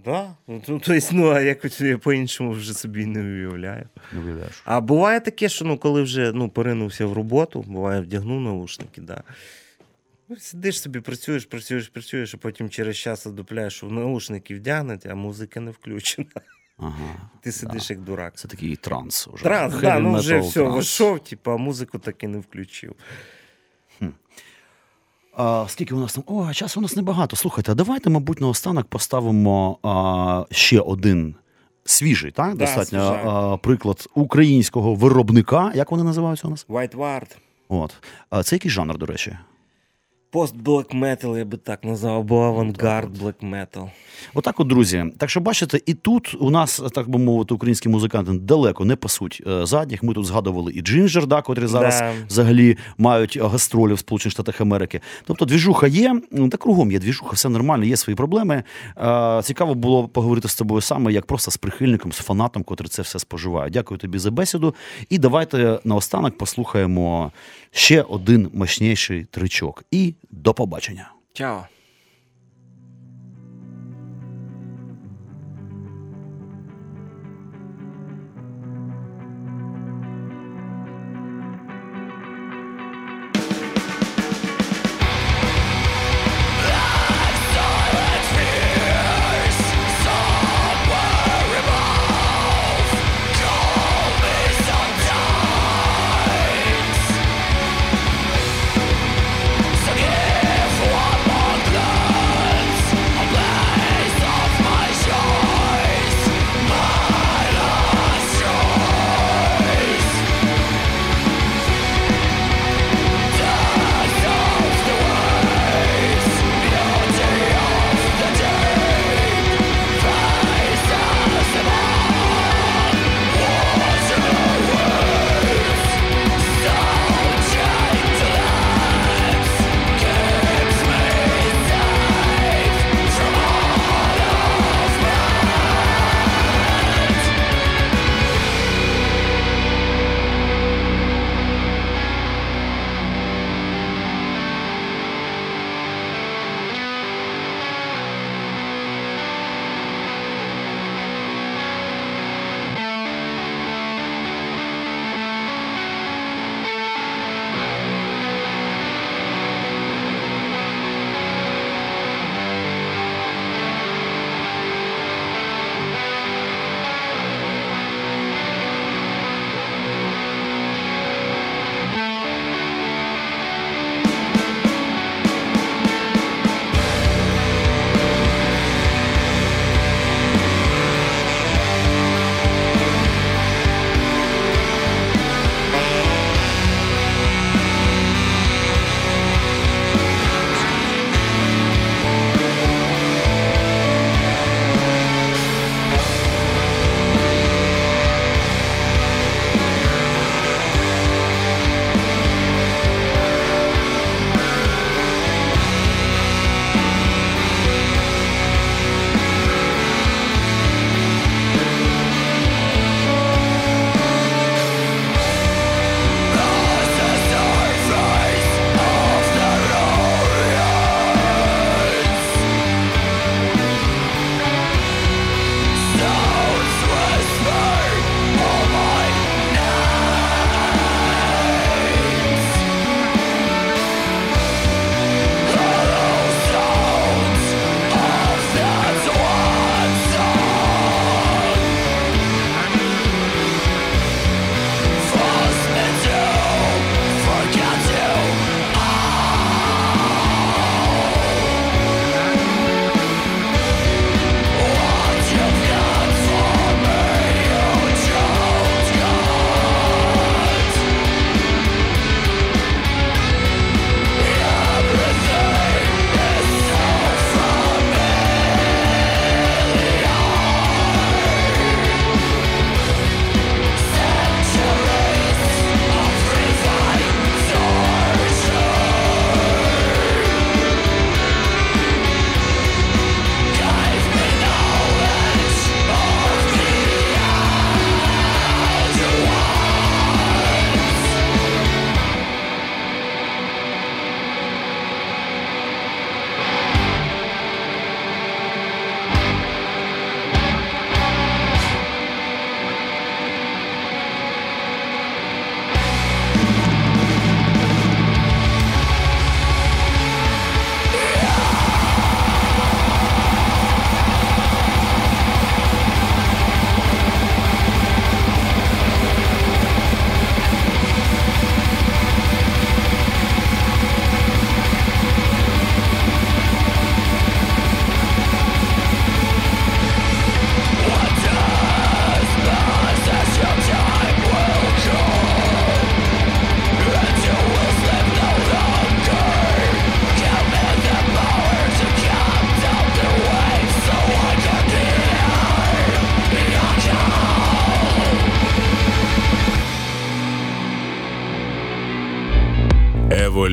Speaker 3: Да? Ну, то, то есть, ну, а якось я по-іншому вже собі не уявляю.
Speaker 1: Не уявляєш.
Speaker 3: А буває таке, що ну, коли вже ну, поринувся в роботу, буває, вдягнув наушники, да. Ну, сидиш собі, працюєш, працюєш, працюєш, а потім через час одупляєш, що наушники вдягнуть, а музика не включена.
Speaker 1: Ага.
Speaker 3: Ти сидиш як дурак.
Speaker 1: Це такий транс. Уже.
Speaker 3: Транс,
Speaker 1: Heavy
Speaker 3: да, ну вже все, вийшов, типу, а музику так і не включив.
Speaker 1: А, скільки у нас там? О, часу у нас небагато. Слухайте, а давайте, мабуть, наостанок поставимо а, ще один свіжий, так?
Speaker 3: Да,
Speaker 1: Достатньо а, приклад українського виробника. Як вони називаються у нас?
Speaker 3: White Ward.
Speaker 1: От. А, це який жанр, до речі?
Speaker 3: Пост black metal, я би так назвав, або авангард black metal.
Speaker 1: Отак, от, друзі. Так що бачите, і тут у нас, так би мовити, українські музиканти далеко не пасуть е, задніх. Ми тут згадували і Джинджер, да, котрі зараз
Speaker 3: Да.
Speaker 1: взагалі мають гастролі в Сполучених Штатах Америки. Тобто, двіжуха є, та кругом є двіжуха, все нормально, є свої проблеми. Е, Цікаво було поговорити з тобою саме, як просто з прихильником, з фанатом, котрий це все споживає. Дякую тобі за бесіду. І давайте наостанок послухаємо ще один мощніший тричок. І до побачення.
Speaker 3: Чао.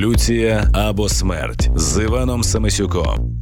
Speaker 2: Еволюція або смерть з Іваном Самисюком.